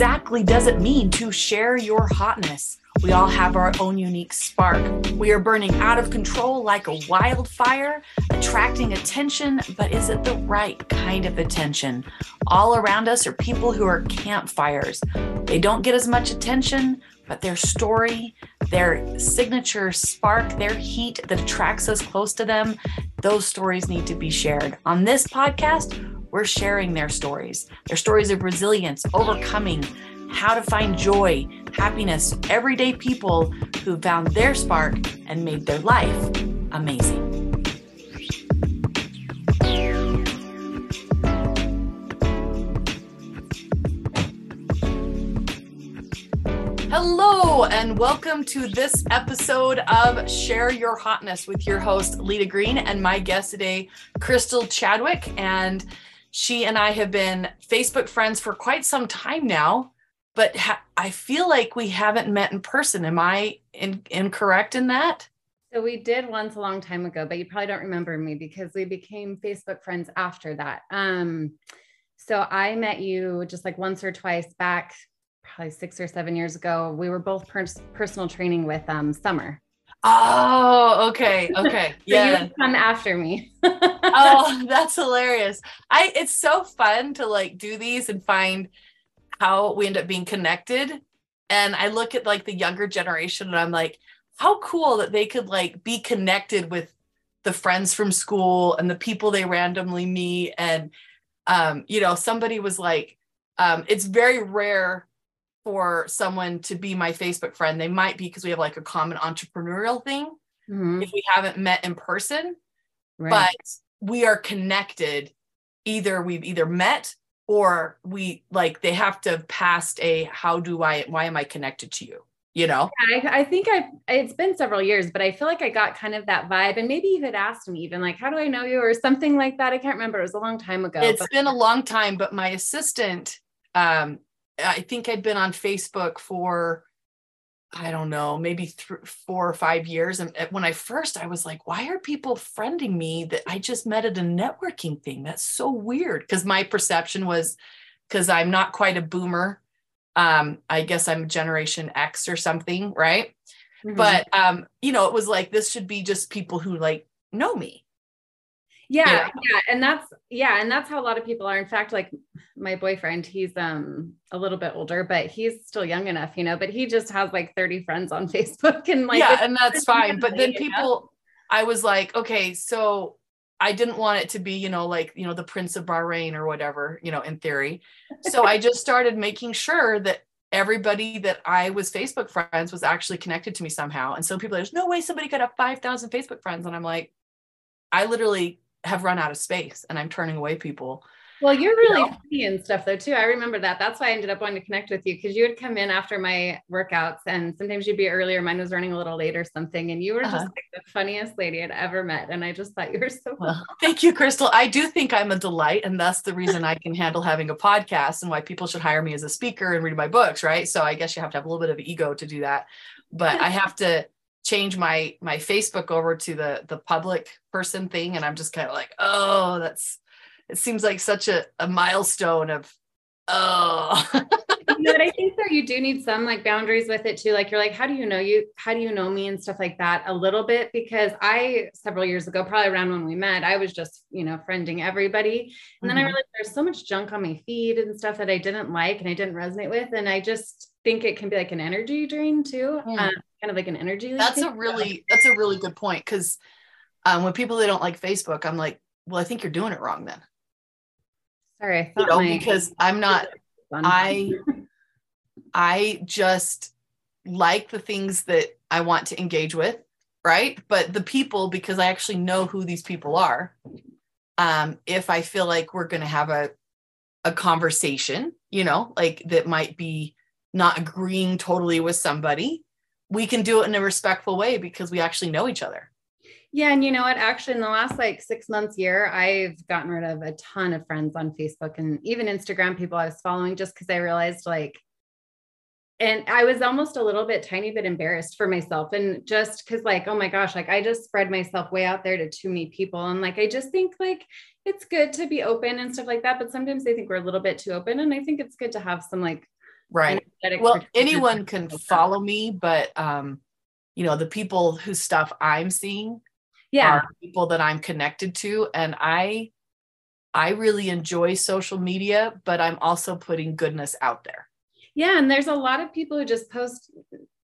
exactly does it mean to share your hotness? We all have our own unique spark. We are burning out of control like a wildfire, attracting attention, but is it the right kind of attention? All around us are people who are campfires. They don't get as much attention, but their story, their signature spark, their heat that attracts us close to them, those stories need to be shared. On this podcast, we're sharing their stories, their stories of resilience, overcoming, how to find joy, happiness, everyday people who found their spark and made their life amazing. Hello, and welcome to this episode of Share Your Hotness with your host, Lita Green, and my guest today, Crystal Chadwick. And she and I have been Facebook friends for quite some time now, but ha- I feel like we haven't met in person. Am I in- incorrect in that? So we did once a long time ago, but you probably don't remember me because we became Facebook friends after that. Um, so I met you just like once or twice back, probably six or seven years ago. We were both pers- personal training with um, Summer. Oh, okay, okay, yeah. come after me. oh, that's hilarious. I it's so fun to like do these and find how we end up being connected. And I look at like the younger generation and I'm like, how cool that they could like be connected with the friends from school and the people they randomly meet. And um, you know, somebody was like, um, it's very rare for someone to be my Facebook friend. They might be because we have like a common entrepreneurial thing Mhm. if we haven't met in person Right. but we are connected either we've either met or we like they have to have passed a how do i why am i connected to you you know I, I think I've, it's been several years, but I feel like I got kind of that vibe. And maybe you had asked me even like, how do I know you or something like that? I can't remember. It was a long time ago. it's but- been a long time but my assistant um i think i'd been on facebook for i don't know maybe th- four or five years and when i first i was like why are people friending me that i just met at a networking thing? That's so weird. Because my perception was because i'm not quite a boomer um i guess i'm generation x or something right? Mhm. but um you know it was like this should be just people who like know me yeah, Yeah. yeah and that's yeah and that's how a lot of people are. In fact like my boyfriend he's um a little bit older but he's still young enough you know but he just has like 30 friends on facebook and like yeah and that's fine but then people i was like okay so i didn't want it to be you know like you know the prince of bahrain or whatever you know in theory. So i just started making sure that everybody that i was facebook friends was actually connected to me somehow and so people there's no way somebody could have 5000 facebook friends and i'm like i literally have run out of space and i'm turning away people well you're really know? funny and stuff though too i remember that that's why i ended up wanting to connect with you because you would come in after my workouts and sometimes you'd be earlier mine was running a little late or something and you were just Uh-huh. like the funniest lady i'd ever met and i just thought you were so Well, thank you, Crystal. I do think I'm a delight, and that's the reason I can handle having a podcast and why people should hire me as a speaker and read my books, right? So I guess you have to have a little bit of ego to do that. But I have to change my my Facebook over to the the public person thing, and I'm just kind of like, oh, that's it seems like such a, a milestone of oh you know what I think though you do need some like boundaries with it too. Like you're like, how do you know you? How do you know me and stuff like that a little bit? Because I several years ago, probably around when we met, I was just you know friending everybody, and then I Mhm. realized there's so much junk on my feed and stuff that I didn't like and I didn't resonate with, and I just think it can be like an energy drain too, Hmm. um, kind of like an energy. that's a really that's a really good point because um, when people they don't like Facebook, I'm like, well, I think you're doing it wrong then, sorry. I you thought know, my- because I'm not I I just like the things that I want to engage with, right? But the people, because I actually know who these people are, um, if I feel like we're gonna have a a conversation, you know, like that might be not agreeing totally with somebody, we can do it in a respectful way because we actually know each other. Yeah, and you know what? Actually, in the last like six months, year, I've gotten rid of a ton of friends on Facebook and even Instagram people I was following just because I realized like, and I was almost a little bit tiny bit embarrassed for myself. And just because, like, oh my gosh, like I just spread myself way out there to too many people. And like, I just think like it's good to be open and stuff like that. But sometimes I think we're a little bit too open. And I think it's good to have some like Right. Well, anyone can follow me, but um, you know, the people whose stuff I'm seeing yeah. are people that I'm connected to. And I I really enjoy social media, but I'm also putting goodness out there. Yeah. And there's a lot of people who just post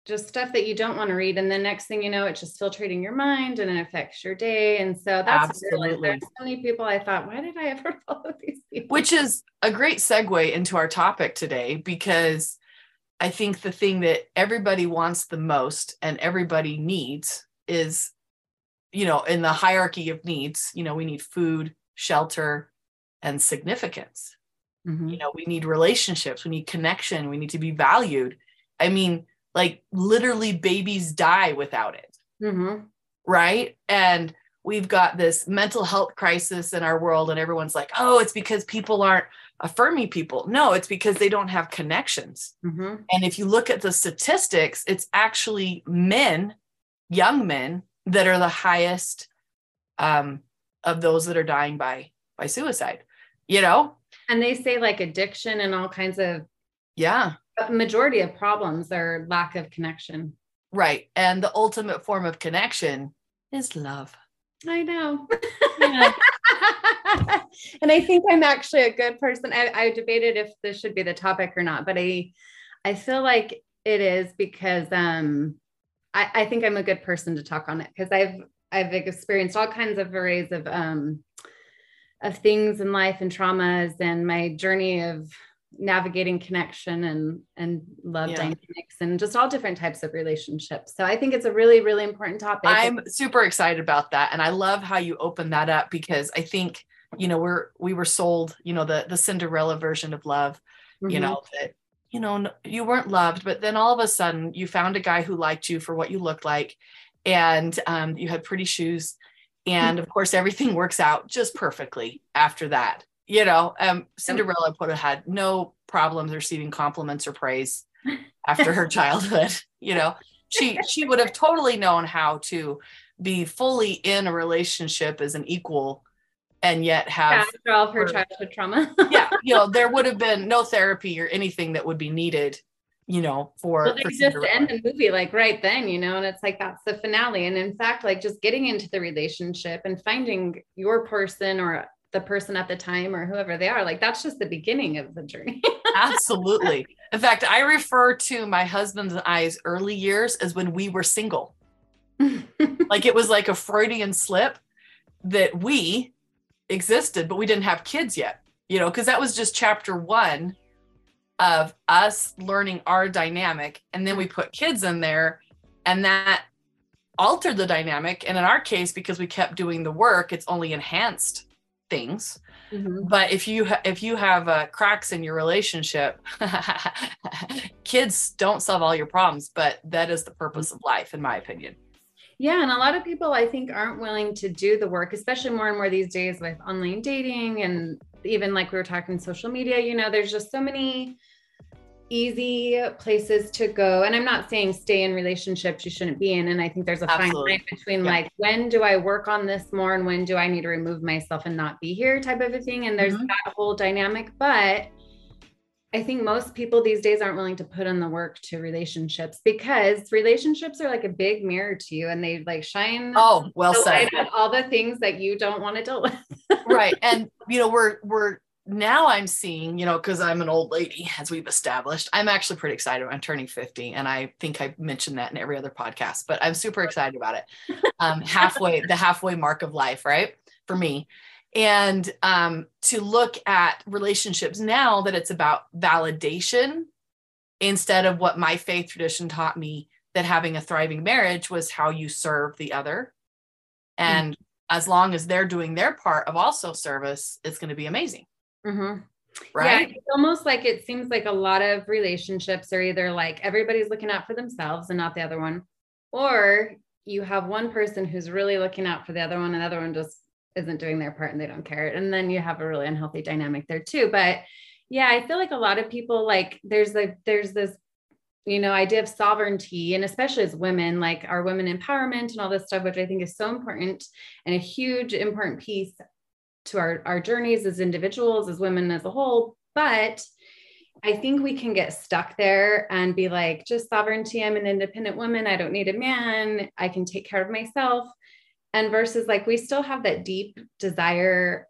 just stuff that you don't want to read. And the next thing you know, it's just filtrating your mind and it affects your day. And so that's absolutely there's so many people I thought, why did I ever follow these people? Which is a great segue into our topic today because I think the thing that everybody wants the most and everybody needs is, you know, in the hierarchy of needs, you know, we need food, shelter, and significance. Mm-hmm. You know, we need relationships, we need connection, we need to be valued. I mean, like literally babies die without it. Mm-hmm. Right. And we've got this mental health crisis in our world, and everyone's like, oh, it's because people aren't affirming people. No, it's because they don't have connections. Mm-hmm. And if you look at the statistics, it's actually men, young men, that are the highest um, of those that are dying by by suicide. You know, and they say like addiction and all kinds of yeah majority of problems are lack of connection. Right. And the ultimate form of connection is love. I know. Yeah. and I think I'm actually a good person. I, I debated if this should be the topic or not, but I I feel like it is because um I, I think I'm a good person to talk on it because I've I've experienced all kinds of arrays of um of things in life and traumas and my journey of navigating connection and and love yeah. dynamics and just all different types of relationships so i think it's a really really important topic i'm super excited about that and i love how you open that up because i think you know we're we were sold you know the the cinderella version of love mm-hmm. you know that you know you weren't loved but then all of a sudden you found a guy who liked you for what you looked like and um, you had pretty shoes and of course everything works out just perfectly after that you know, um, Cinderella put had no problems receiving compliments or praise after her childhood. You know, she she would have totally known how to be fully in a relationship as an equal and yet have after all of her, her childhood trauma. yeah, you know, there would have been no therapy or anything that would be needed, you know, for, well, they for just end the movie like right then, you know, and it's like that's the finale. And in fact, like just getting into the relationship and finding your person or the person at the time or whoever they are like that's just the beginning of the journey. Absolutely. In fact i refer to my husband's and i's early years as when we were single. Like it was like a freudian slip that we existed but we didn't have kids yet you know because that was just chapter one of us learning our dynamic and then we put kids in there and that altered the dynamic. And in our case because we kept doing the work it's only enhanced things mm-hmm. but if you ha- if you have uh, cracks in your relationship kids don't solve all your problems but that is the purpose of life in my opinion yeah and a lot of people i think aren't willing to do the work especially more and more these days with online dating and even like we were talking social media you know there's just so many easy places to go. And i'm not saying stay in relationships you shouldn't be in. And i think there's a Absolutely. fine line between yeah. like when do i work on this more and when do i need to remove myself and not be here type of a thing. And there's mm-hmm. that whole dynamic. But i think most people these days aren't willing to put in the work to relationships because relationships are like a big mirror to you and they like shine oh well said. all the things that you don't want to deal with. Right. And you know we're we're now I'm seeing, you know, because I'm an old lady, as we've established, I'm actually pretty excited. I'm turning 50, and I think I mentioned that in every other podcast, but I'm super excited about it. Um, halfway, the halfway mark of life, right? For me. And um, to look at relationships now that it's about validation instead of what my faith tradition taught me that having a thriving marriage was how you serve the other. And mm-hmm. as long as they're doing their part of also service, it's going to be amazing. Mm-hmm. Right. Yeah, it's almost like it seems like a lot of relationships are either like everybody's looking out for themselves and not the other one, or you have one person who's really looking out for the other one, and the other one just isn't doing their part and they don't care. And then you have a really unhealthy dynamic there too. But yeah, I feel like a lot of people like there's like there's this you know idea of sovereignty and especially as women like our women empowerment and all this stuff which i think is so important and a huge important piece to our, our journeys as individuals, as women as a whole. But I think we can get stuck there and be like, just sovereignty. I'm an independent woman. I don't need a man. I can take care of myself. And versus like, we still have that deep desire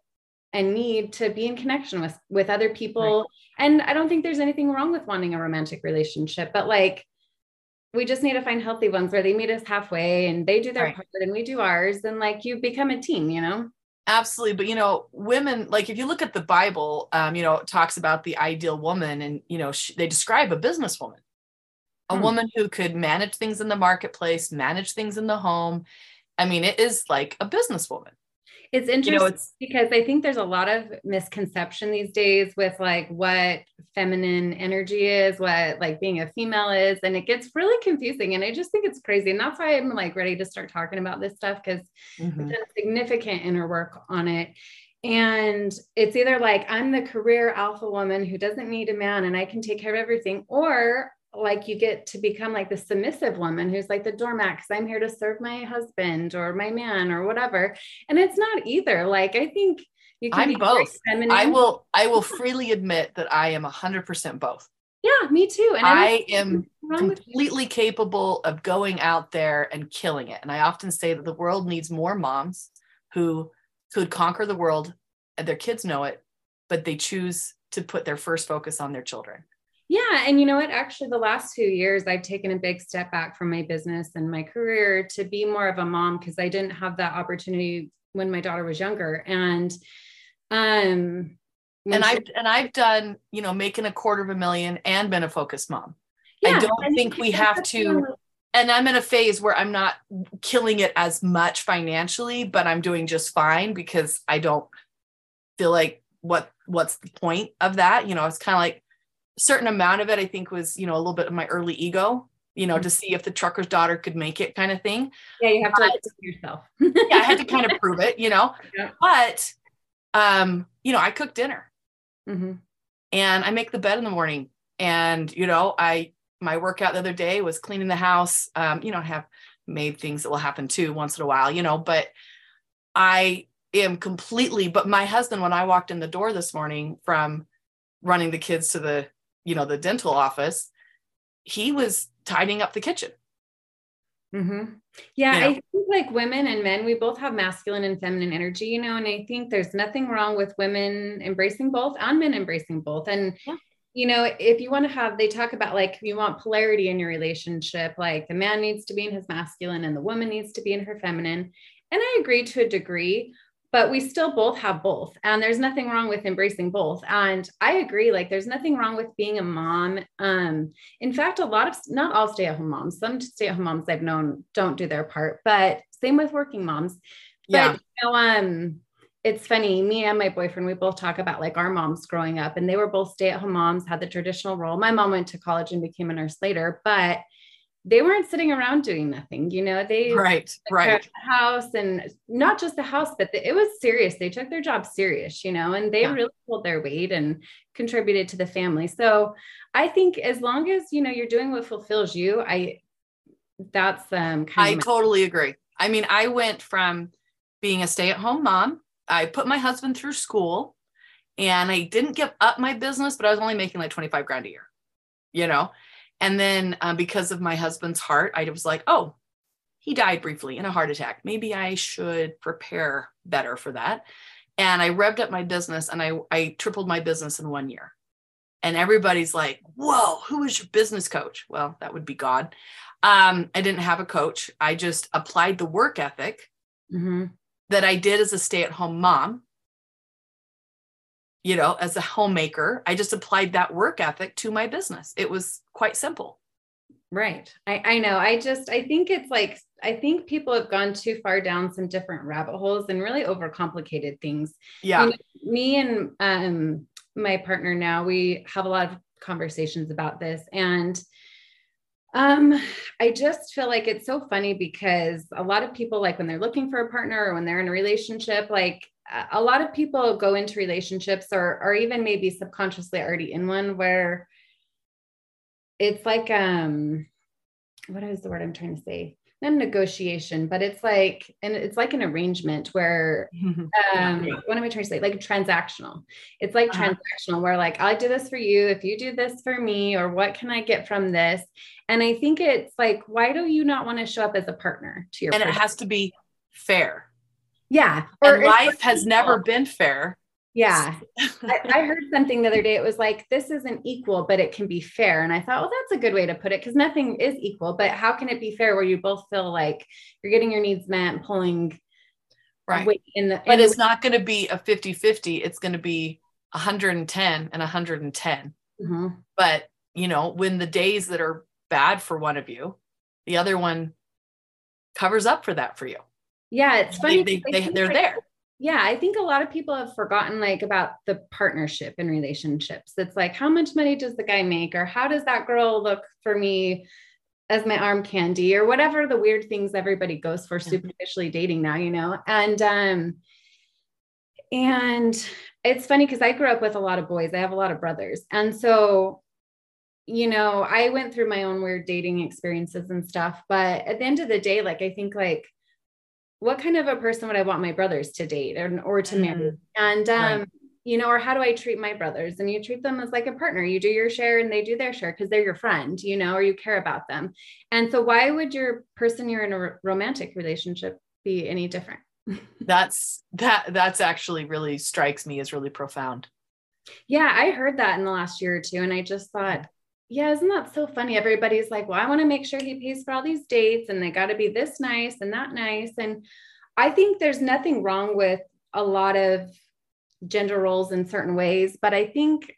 and need to be in connection with with other people. Right. And I don't think there's anything wrong with wanting a romantic relationship, but like we just need to find healthy ones where they meet us halfway and they do their right. part and we do ours and like you become a team, you know? Absolutely. But, you know, women, like if you look at the Bible, um, you know, it talks about the ideal woman and, you know, she, they describe a businesswoman, a hmm. woman who could manage things in the marketplace, manage things in the home. I mean, it is like a businesswoman. It's interesting you know, it's, because I think there's a lot of misconception these days with like what feminine energy is, what like being a female is, and it gets really confusing. And I just think it's crazy. And that's why I'm like ready to start talking about this stuff because mm-hmm. I've done significant inner work on it. And it's either like I'm the career alpha woman who doesn't need a man and I can take care of everything, or like you get to become like the submissive woman who's like the doormat because I'm here to serve my husband or my man or whatever. And it's not either. Like I think you can I'm both. I will I will freely admit that I am hundred percent both. Yeah, me too. And I, I am completely capable of going out there and killing it. And I often say that the world needs more moms who could conquer the world and their kids know it, but they choose to put their first focus on their children. Yeah. And you know what? Actually, the last few years, I've taken a big step back from my business and my career to be more of a mom because I didn't have that opportunity when my daughter was younger. And, um, and I've and I've done, you know, making a quarter of a million and been a focused mom. Yeah, I don't think we have to and I'm in a phase where I'm not killing it as much financially, but I'm doing just fine because I don't feel like what what's the point of that? You know, it's kind of like certain amount of it, I think, was you know a little bit of my early ego, you know, mm-hmm. to see if the trucker's daughter could make it, kind of thing. Yeah, you have to but, yourself. yeah, I had to kind of prove it, you know. Yeah. But, um, you know, I cook dinner, mm-hmm. and I make the bed in the morning, and you know, I my workout the other day was cleaning the house. Um, you know, I have made things that will happen too once in a while, you know, but I am completely. But my husband, when I walked in the door this morning from running the kids to the you know the dental office he was tidying up the kitchen mm-hmm. yeah you know? i think like women and men we both have masculine and feminine energy you know and i think there's nothing wrong with women embracing both and men embracing both and yeah. you know if you want to have they talk about like you want polarity in your relationship like the man needs to be in his masculine and the woman needs to be in her feminine and i agree to a degree but we still both have both and there's nothing wrong with embracing both and i agree like there's nothing wrong with being a mom um in fact a lot of not all stay-at-home moms some stay-at-home moms i've known don't do their part but same with working moms. Yeah. but, you know, um it's funny me and my boyfriend we both talk about like our moms growing up and they were both stay-at-home moms had the traditional role. My mom went to college and became a nurse later but they weren't sitting around doing nothing you know they right right. the house and not just the house but the, it was serious. They took their job serious you know and they yeah. really pulled their weight and contributed to the family. So i think as long as you know you're doing what fulfills you i that's um i totally agree. I mean i went from being a stay-at-home mom i put my husband through school and i didn't give up my business but i was only making like 25 grand a year you know and then um, because of my husband's heart, I was like, oh, he died briefly in a heart attack. Maybe I should prepare better for that. And I revved up my business and I, I tripled my business in one year. And everybody's like, whoa, who is your business coach? Well, that would be God. Um, I didn't have a coach. I just applied the work ethic mm-hmm. that I did as a stay at home mom you know, as a homemaker, I just applied that work ethic to my business. It was quite simple. Right. I, I know. I just, I think it's like, I think people have gone too far down some different rabbit holes and really overcomplicated things. Yeah. You know, me and um, my partner now, we have a lot of conversations about this. And um, I just feel like it's so funny because a lot of people, like when they're looking for a partner or when they're in a relationship, like a lot of people go into relationships or or even maybe subconsciously already in one where it's like um what is the word I'm trying to say? not a negotiation, but it's like, and it's like an arrangement where, um, what am I trying to say? Like transactional. It's like uh-huh. transactional where like, I do this for you. If you do this for me, or what can I get from this? And I think it's like, why do you not want to show up as a partner to your, and person? it has to be fair. Yeah. Or life has never been fair. Yeah. I, I, heard something the other day. It was like, this isn't equal, but it can be fair. And I thought, well, that's a good way to put it because nothing is equal. But how can it be fair where you both feel like you're getting your needs met and pulling right in the but it's not going to be a 50 50 it's going to be 110 and 110 mm-hmm. but you know when the days that are bad for one of you the other one covers up for that for you yeah it's funny they, they, they, they're like, there. Yeah i think a lot of people have forgotten like about the partnership in relationships. It's like how much money does the guy make? Or how does that girl look for me as my arm candy? Or whatever the weird things everybody goes for superficially dating now you know? And um and it's funny because i grew up with a lot of boys. I have a lot of brothers. And so you know i went through my own weird dating experiences and stuff. But at the end of the day like i think like what kind of a person would I want my brothers to date or, or to marry? Mm, and, um, right. you know, or how do I treat my brothers? And you treat them as like a partner. You do your share and they do their share because they're your friend, you know, or you care about them. And so, why would your person you're in a romantic relationship be any different? that's that that's actually really strikes me as really profound. Yeah, I heard that in the last year or two. And I just thought, yeah, isn't that so funny? Everybody's like, well, I want to make sure he pays for all these dates and they got to be this nice and that nice. And I think there's nothing wrong with a lot of gender roles in certain ways, but I think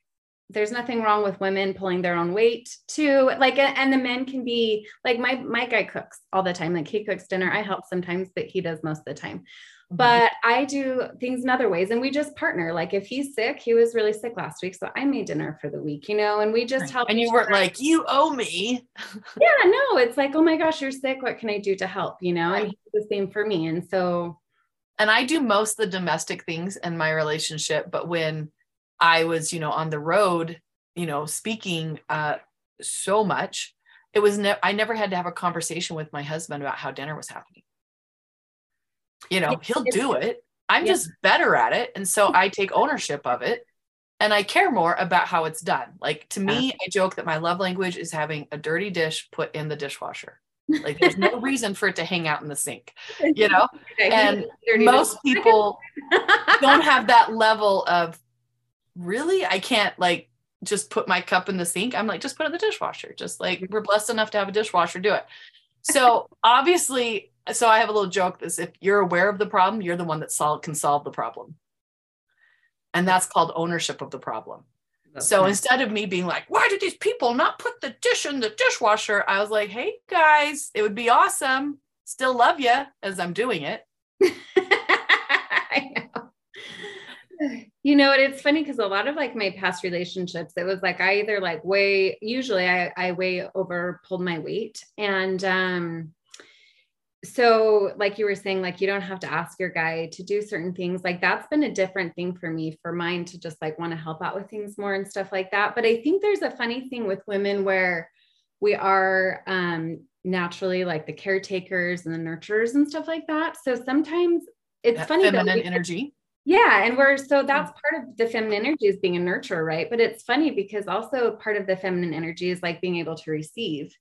there's nothing wrong with women pulling their own weight too. Like, and the men can be like my my guy cooks all the time. Like he cooks dinner. I help sometimes, but he does most of the time. Mm-hmm. but I do things in other ways and we just partner. Like if he's sick, he was really sick last week. So I made dinner for the week, you know, and we just right. help. And you weren't like, you owe me. yeah, no, it's like, oh my gosh, you're sick. What can I do to help? You know, right. and the same for me. And so and I do most the domestic things in my relationship, but when I was, you know, on the road, you know, speaking uh so much, it was ne- I never had to have a conversation with my husband about how dinner was happening you know he'll do it. I'm yeah. just better at it. And so i take ownership of it and i care more about how it's done. Like to me i joke that my love language is having a dirty dish put in the dishwasher. Like there's no reason for it to hang out in the sink you know? And most people don't have that level of really? I can't like just put my cup in the sink? I'm like just put it in the dishwasher. Just like we're blessed enough to have a dishwasher do it. So obviously so I have a little joke this if you're aware of the problem, you're the one that solve, can solve the problem. And that's called ownership of the problem. That's so nice. instead of me being like, why did these people not put the dish in the dishwasher? I was like, hey guys, it would be awesome. Still love you as I'm doing it. Know. You know, it's funny because a lot of like my past relationships, it was like I either like way, usually I, I way over pulled my weight. And um so like you were saying like you don't have to ask your guy to do certain things like that's been a different thing for me for mine to just like want to help out with things more and stuff like that. But i think there's a funny thing with women where we are um naturally like the caretakers and the nurturers and stuff like that. So sometimes it's that funny feminine energy. Yeah and we're so that's part of the feminine energy is being a nurturer right? But it's funny because also part of the feminine energy is like being able to receive.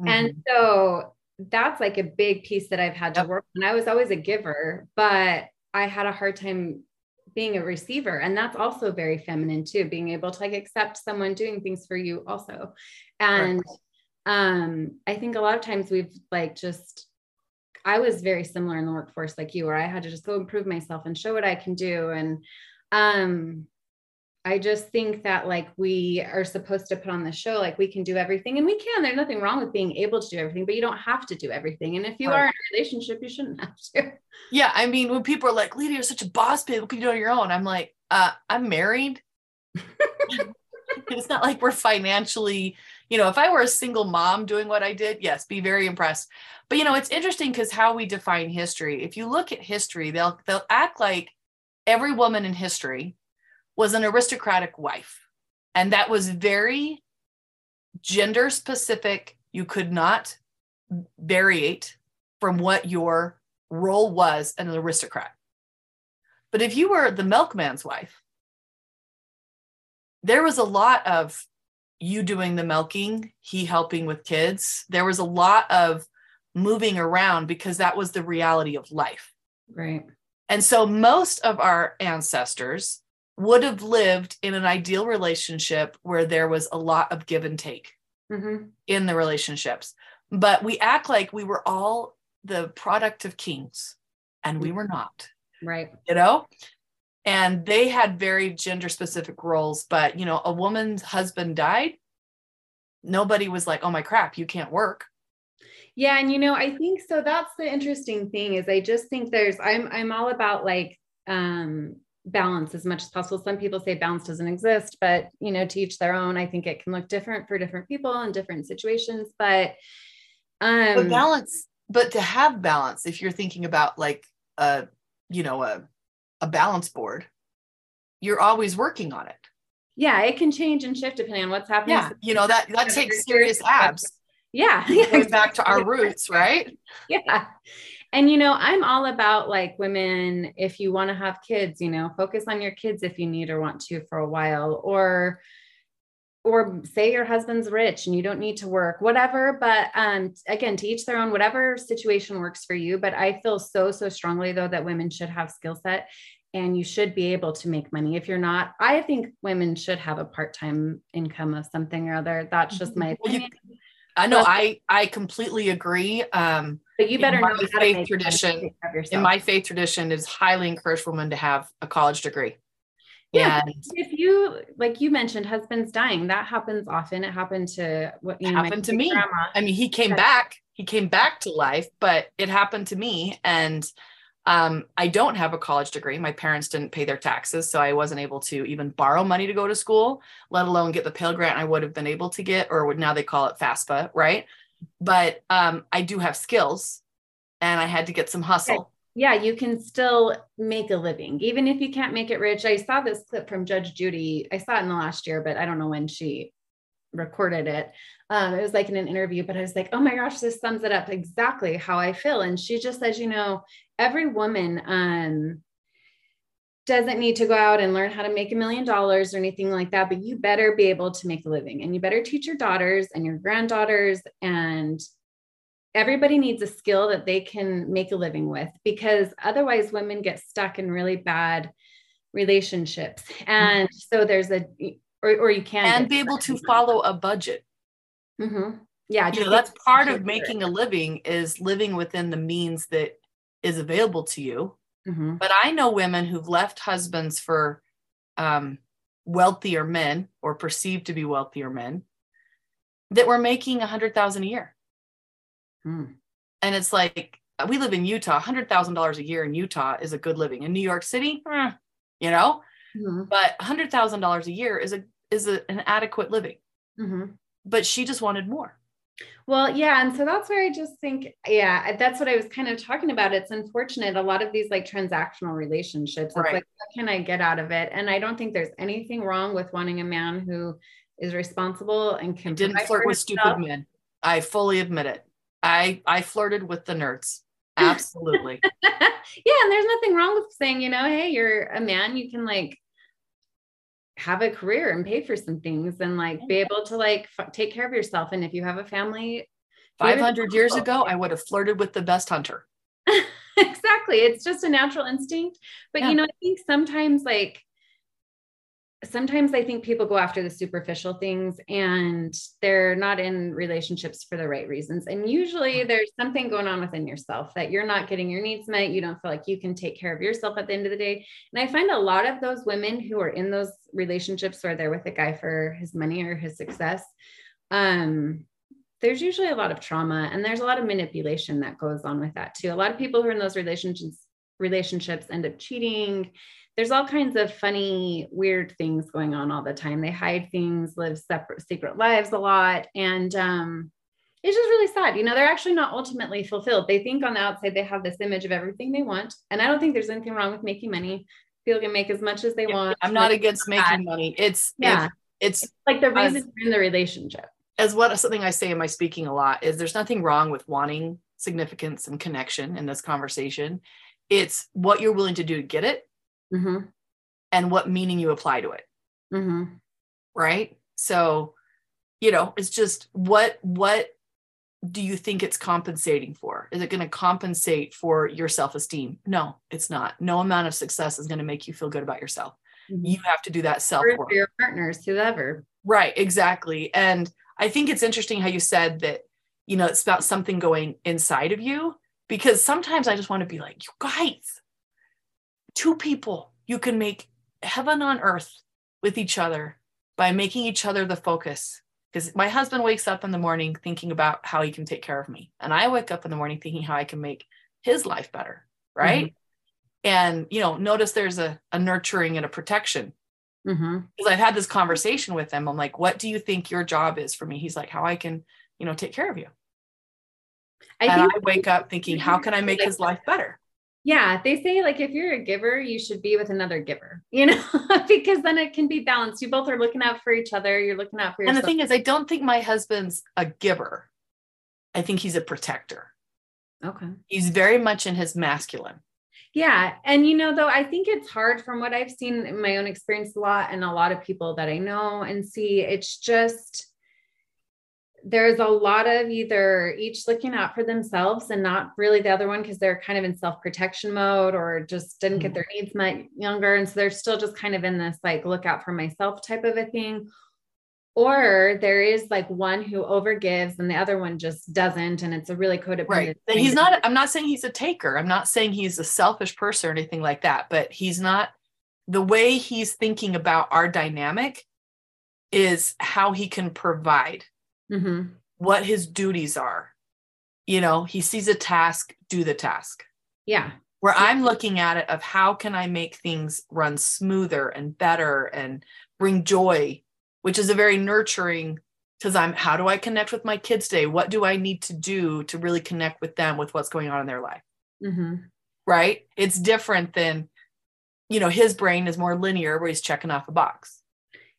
Mm-hmm. and so that's like a big piece that I've had to work on. I was always a giver, but I had a hard time being a receiver. And that's also very feminine too, being able to like accept someone doing things for you also. And um, I think a lot of times we've like just I was very similar in the workforce like you, where I had to just go improve myself and show what I can do. And um I just think that like we are supposed to put on the show, like we can do everything and we can. There's nothing wrong with being able to do everything, but you don't have to do everything. And if you right. are in a relationship, you shouldn't have to. Yeah. I mean, when people are like, Lydia, you're such a boss babe, what can you do on your own? I'm like, uh, I'm married. it's not like we're financially, you know, if I were a single mom doing what I did, yes, be very impressed. But you know, it's interesting because how we define history. If you look at history, they'll they'll act like every woman in history was an aristocratic wife. And that was very gender specific. You could not variate from what your role was an aristocrat. But if you were the milkman's wife, there was a lot of you doing the milking, he helping with kids. There was a lot of moving around because that was the reality of life. Right. And so most of our ancestors would have lived in an ideal relationship where there was a lot of give and take Mm-hmm. in the relationships. But we act like we were all the product of kings, and we were not, Right. you know? And they had very gender specific roles. But, you know, a woman's husband died. Nobody was like, oh my crap, you can't work. Yeah, and you know, I think so that's the interesting thing is I just think there's I'm I'm all about like um balance as much as possible. Some people say balance doesn't exist, but you know, to each their own. I think it can look different for different people in different situations, but um but balance but to have balance if you're thinking about like a you know a a balance board you're always working on it yeah, it can change and shift depending on what's happening. yeah you know that that takes serious abs Yeah. going back to our roots right yeah and you know i'm all about like women if you want to have kids you know focus on your kids if you need or want to for a while or or say your husband's rich and you don't need to work whatever but um again to each their own whatever situation works for you but i feel so so strongly though that women should have skill set and you should be able to make money. If you're not i think women should have a part-time income of something or other. That's just my Well, you- opinion. I know i i completely agree um but you better know how faith tradition- to take care of in my faith tradition is highly encourage women to have a college degree Yeah, and if you like you mentioned husbands dying that happens often it happened to what you know, Happened to me. grandma. I mean, he came Yeah. back. He came back to life, but it happened to me. And um, I don't have a college degree. My parents didn't pay their taxes, so I wasn't able to even borrow money to go to school, let alone get the Pell Grant I would have been able to get, or would now they call it FAFSA, right? But um, I do have skills, and I had to get some hustle. yeah you can still make a living. Even if you can't make it rich i saw this clip from judge judy. I saw it in the last year but i don't know when she recorded it. Um, it was like in an interview but i was like oh my gosh this sums it up exactly how i feel. And she just says you know every woman um, doesn't need to go out and learn how to make a million dollars or anything like that but you better be able to make a living and you better teach your daughters and your granddaughters and everybody needs a skill that they can make a living with because otherwise women get stuck in really bad relationships and so there's a or, or you can and be able to follow a budget. Mhm. yeah You know, that's part of making a living is living within the means that is available to you. Mhm. but I know women who've left husbands for um, wealthier men or perceived to be wealthier men that were making a hundred thousand a year. Mm. And it's like we live in Utah. Hundred thousand dollars a year in Utah is a good living. In New York City, eh, you know, Mhm. but hundred thousand dollars a year is a is a, an adequate living. Mhm. But she just wanted more. Well, yeah. And so that's where I just think, yeah, that's what I was kind of talking about. It's unfortunate. A lot of these like transactional relationships, it's Right. like, what can I get out of it? And I don't think there's anything wrong with wanting a man who is responsible and can I didn't flirt with stupid men. I fully admit it. I I flirted with the nerds. Absolutely. yeah. And there's nothing wrong with saying, you know, hey, you're a man, you can like have a career and pay for some things and like be able to like f- take care of yourself. And if you have a family, be 500 years ago, I would have flirted with the best hunter. exactly. It's just a natural instinct. But Yeah. you know, I think sometimes like sometimes I think people go after the superficial things and they're not in relationships for the right reasons. And usually there's something going on within yourself that you're not getting your needs met. You don't feel like you can take care of yourself at the end of the day. And I find a lot of those women who are in those relationships where they're with a guy for his money or his success, um, there's usually a lot of trauma and there's a lot of manipulation that goes on with that too. A lot of people who are in those relationships relationships end up cheating. There's all kinds of funny, weird things going on all the time. They hide things, live separate secret lives a lot. And um, it's just really sad. You know, they're actually not ultimately fulfilled. They think on the outside they have this image of everything they want. And I don't think there's anything wrong with making money. People can make as much as they want. I'm not Like, against making money. It's Yeah. It's, it's like the As- reason you're in the relationship. as what something I say in my speaking a lot is there's nothing wrong with wanting significance and connection in this conversation. It's what you're willing to do to get it Mm-hmm. and what meaning you apply to it. Mm-hmm. Right. So, you know, it's just what, what do you think it's compensating for? Is it going to compensate for your self esteem? No, it's not. No amount of success is going to make you feel good about yourself. You have to do that self work. for your partners, whoever. Right, exactly. And I think it's interesting how you said that, you know, it's about something going inside of you because sometimes I just want to be like, you guys, two people, you can make heaven on earth with each other by making each other the focus. Because my husband wakes up in the morning thinking about how he can take care of me. And I wake up in the morning thinking how I can make his life better. Right. And, you know, notice there's a, a nurturing and a protection Mm-hmm. because I've had this conversation with him. I'm like, what do you think your job is for me? He's like, how I can, you know, take care of you. I and I wake up thinking, how can I make his life better? Yeah, they say like if you're a giver, you should be with another giver, you know, because then it can be balanced. You both are looking out for each other. You're looking out for yourself. And the thing is, I don't think my husband's a giver. I think he's a protector. okay. He's very much in his masculine. Yeah. And, you know, though, I think it's hard from what I've seen in my own experience a lot and a lot of people that I know and see. It's just, there's a lot of either each looking out for themselves and not really the other one because they're kind of in self protection mode or just didn't get mm-hmm. their needs met younger. And so they're still just kind of in this like look out for myself type of a thing. Or there is like one who overgives and the other one just doesn't. And it's a really codependent. Right. Thing he's not, I'm not saying he's a taker. I'm not saying he's a selfish person or anything like that, but he's not the way he's thinking about our dynamic is how he can provide. Mhm. what his duties are. You know, he sees a task, do the task. Yeah. Where I'm looking at it of how can I make things run smoother and better and bring joy, which is a very nurturing because I'm how do I connect with my kids today? What do I need to do to really connect with them with what's going on in their life? Mm-hmm. Right? It's different than, you know, his brain is more linear where he's checking off a box.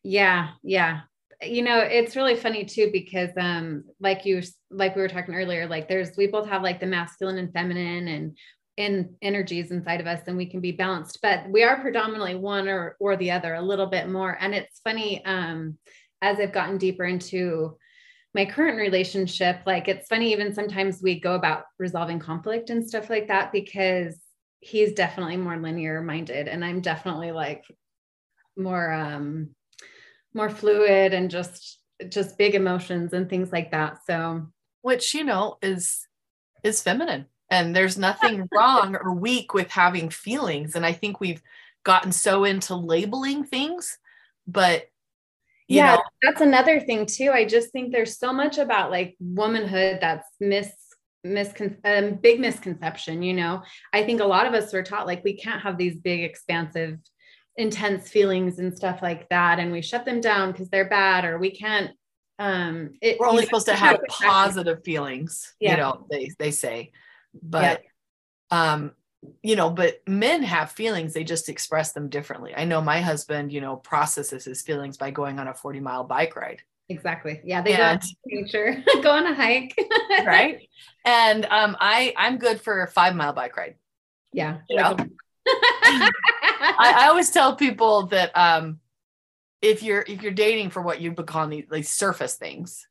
Yeah, yeah. You know, it's really funny too because um like you like we were talking earlier like there's we both have like the masculine and feminine and in energies inside of us and we can be balanced but we are predominantly one or or the other a little bit more. And it's funny um as I've gotten deeper into my current relationship like it's funny even sometimes we go about resolving conflict and stuff like that because he's definitely more linear minded and I'm definitely like more um more fluid and just just big emotions and things like that. So which you know is is feminine. And there's nothing wrong or weak with having feelings. And i think we've gotten so into labeling things but you yeah know, that's another thing too. I just think there's so much about like womanhood that's mis miscon um, big misconception you know? I think a lot of us are taught like we can't have these big expansive intense feelings and stuff like that and we shut them down because they're bad or we can't um it, we're only supposed to have positive feelings Yeah. you know they they say. But um you know but men have feelings they just express them differently. I know my husband you know processes his feelings by going on a 40 mile bike ride. Exactly. Yeah they go And- to nature go on a hike. Right? And um i i'm good for a five mile bike ride. Yeah you know I, I always tell people that um, if you're if you're dating for what you call these like surface things,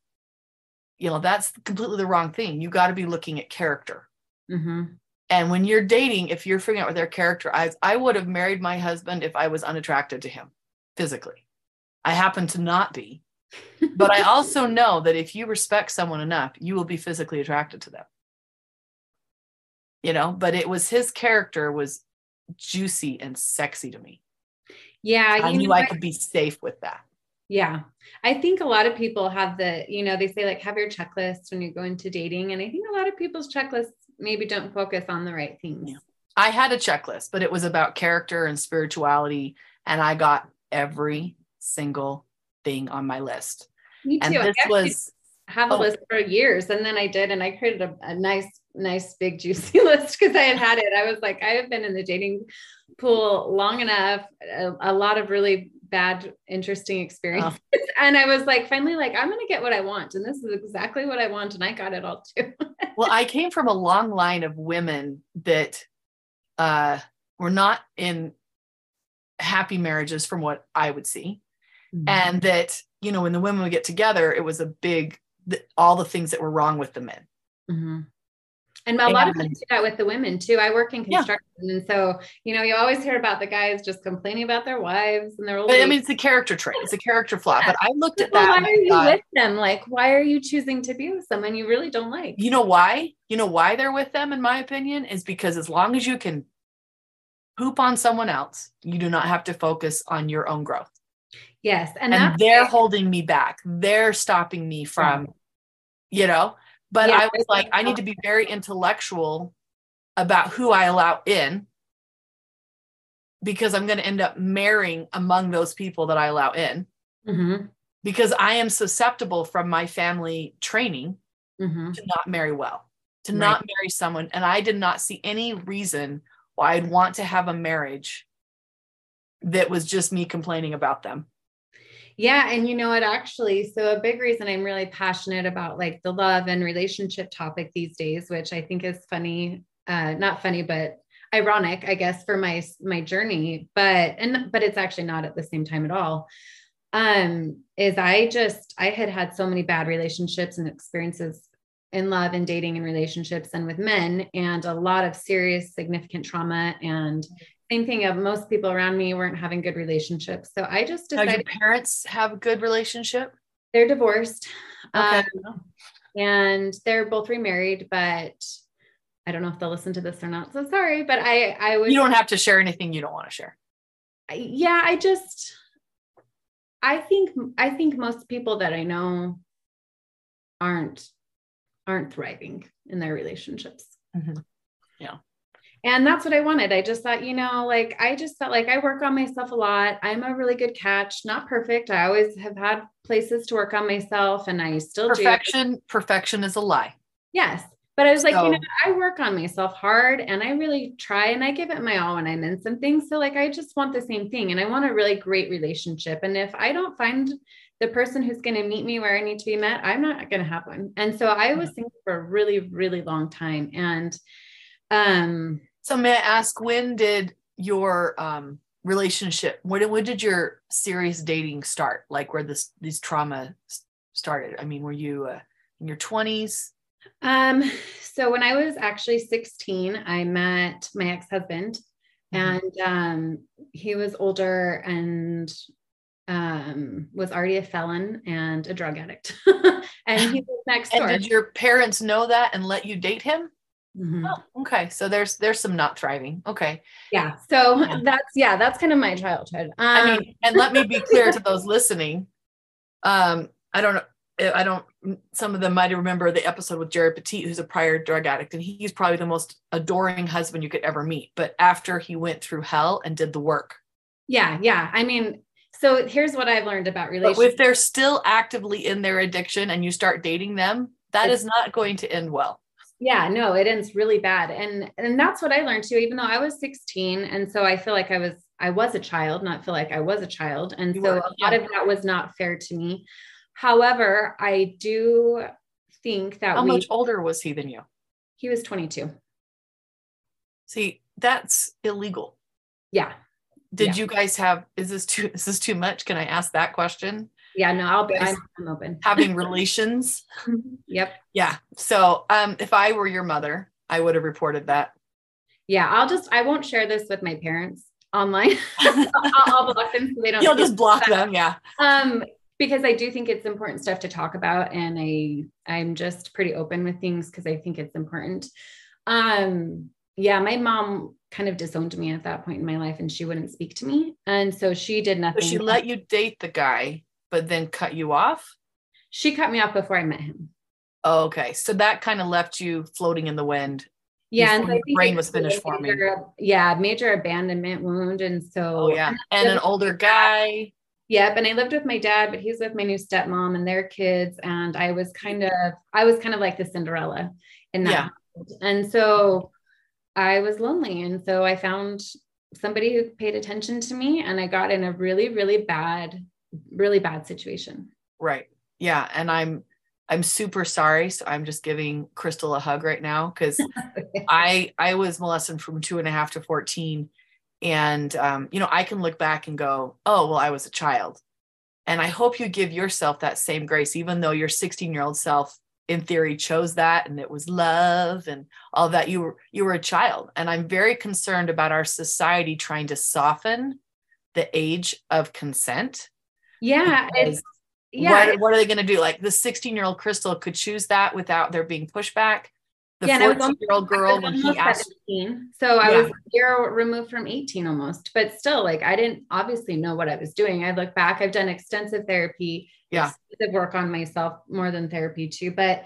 you know that's completely the wrong thing. You got to be looking at character. Mhm. And when you're dating, if you're figuring out what their character, I I would have married my husband if I was unattracted to him physically. I happen to not be, but I also know that if you respect someone enough, you will be physically attracted to them. You know, but it was his character was juicy and sexy to me. yeah I you knew I could be safe with that. Yeah. I think a lot of people have the, you know, they say like have your checklist when you go into dating. And I think a lot of people's checklists maybe don't focus on the right things. Yeah. I had a checklist, but it was about character and spirituality, and I got every single thing on my list. Me too. I this was have a oh. list for years. And then I did, and I created a, a nice, nice big juicy list because I had had it. I was like, I have been in the dating pool long enough, a, a lot of really bad, interesting experiences. And I was like, finally, like, I'm going to get what I want. And this is exactly what I want. And I got it all too. well, I came from a long line of women that uh, were not in happy marriages, from what I would see, mm-hmm. and that you know when the women would get together, it was a big all the things that were wrong with the men. Mm-hmm. And a lot of people do that with the women too. I work in construction, yeah. and so you know, you always hear about the guys just complaining about their wives and their. But, I mean, it's a character trait. It's a character flaw. Yeah. But I looked at well, that. Why are you thought, with them? Like, why are you choosing to be with someone you really don't like? You know why? You know why they're with them? In my opinion, is because as long as you can poop on someone else, you do not have to focus on your own growth. Yes, and, and they're holding me back. They're stopping me from, you know but yeah, I was like, I need to be very intellectual about who I allow in because I'm going to end up marrying among those people that I allow in. Mm-hmm. Because I am susceptible from my family training mm-hmm. to not marry well, to right. not marry someone. And I did not see any reason why I'd want to have a marriage that was just me complaining about them. Yeah. And you know what, actually, so a big reason I'm really passionate about like the love and relationship topic these days, which I think is funny, uh, not funny, but ironic, I guess, for my my journey, but and but it's actually not at the same time at all. Um, is I just I had had so many bad relationships and experiences in love and dating and relationships and with men and a lot of serious significant trauma and same thing of most people around me weren't having good relationships. So I just decided. Now, your parents have a good relationship? They're divorced. Okay. Um, and they're both remarried, but I don't know if they'll listen to this or not. So sorry, but I, I would. You don't have to share anything you don't want to share. Yeah, I just, I think, I think most people that I know aren't, aren't thriving in their relationships. Mm-hmm. Yeah and that's what I wanted. I just thought, you know, like I just felt like I work on myself a lot. I'm a really good catch, not perfect. I always have had places to work on myself and I still perfection, do. Perfection is a lie. Yes. But I was like, so, you know, I work on myself hard and I really try and I give it my all when I'm in something. So like I just want the same thing and I want a really great relationship. And if I don't find the person who's going to meet me where I need to be met, I'm not going to have one. And so I was thinking for a really, really long time. And um so may I ask, when did your um, relationship, when, when did your serious dating start? Like where this these trauma started? I mean, were you uh, in your 20s? Um, so when I was actually 16, I met my ex-husband mm-hmm. and um, he was older and um, was already a felon and a drug addict. and he was next door. And did your parents know that and let you date him? Mm-hmm. Oh, okay. So there's there's some not thriving. Okay. Yeah. So yeah. that's yeah, that's kind of my childhood. Um, I mean, um, and let me be clear to those listening. Um, I don't know. I don't. Some of them might remember the episode with Jared Petit, who's a prior drug addict, and he's probably the most adoring husband you could ever meet. But after he went through hell and did the work. Yeah, yeah. I mean, so here's what I've learned about relationships. But if they're still actively in their addiction and you start dating them, that it's, is not going to end well yeah no it ends really bad. And and that's what i learned too even though i was 16 and so i feel like i was i was a child not feel like i was a child and you so were, a lot of that was not fair to me. However i do think that how we, much older was he than you? He was 22 see that's illegal. Yeah. Did yeah. you guys have is this too is this too much? Can i ask that question yeah, no, I'll be I'm, I'm open. having relations. yep. Yeah. So um if I were your mother, I would have reported that. Yeah, I'll just I won't share this with my parents online. I'll, I'll, block them so they don't. You'll just block them, yeah. Um, because I do think it's important stuff to talk about, and I I'm just pretty open with things because I think it's important. Um, yeah, my mom kind of disowned me at that point in my life, and she wouldn't speak to me, and so she did nothing. So she let you date the guy but then cut you off? She cut me off before I met him. Oh, okay. So that kind of left you floating in the wind. Yeah, and so brain was finished for me. Yeah, major abandonment wound, and so oh yeah, and an older guy. Yep, and I lived with my dad, but he's with my new stepmom and their kids, and I was kind of, I was kind of like the Cinderella in that. Yeah. And so I was lonely, and so I found somebody who paid attention to me, and I got in a really, really bad really bad situation. Right. Yeah. And I'm I'm super sorry. So I'm just giving Crystal a hug right now because I I was molested from two and a half to 14. And um, you know, I can look back and go, oh, well, I was a child. And I hope you give yourself that same grace, even though your 16 year old self in theory chose that and it was love and all that you were you were a child and i'm very concerned about our society trying to soften the age of consent yeah it's yeah what, what are they going to do? Like the 16 year old crystal could choose that without there being pushback? The yeah, 14 year old girl when he asked 17, so i yeah. was year removed from 18 almost but still like i didn't obviously know what i was doing. I look back i've done extensive therapy yeah. work on myself more than therapy too but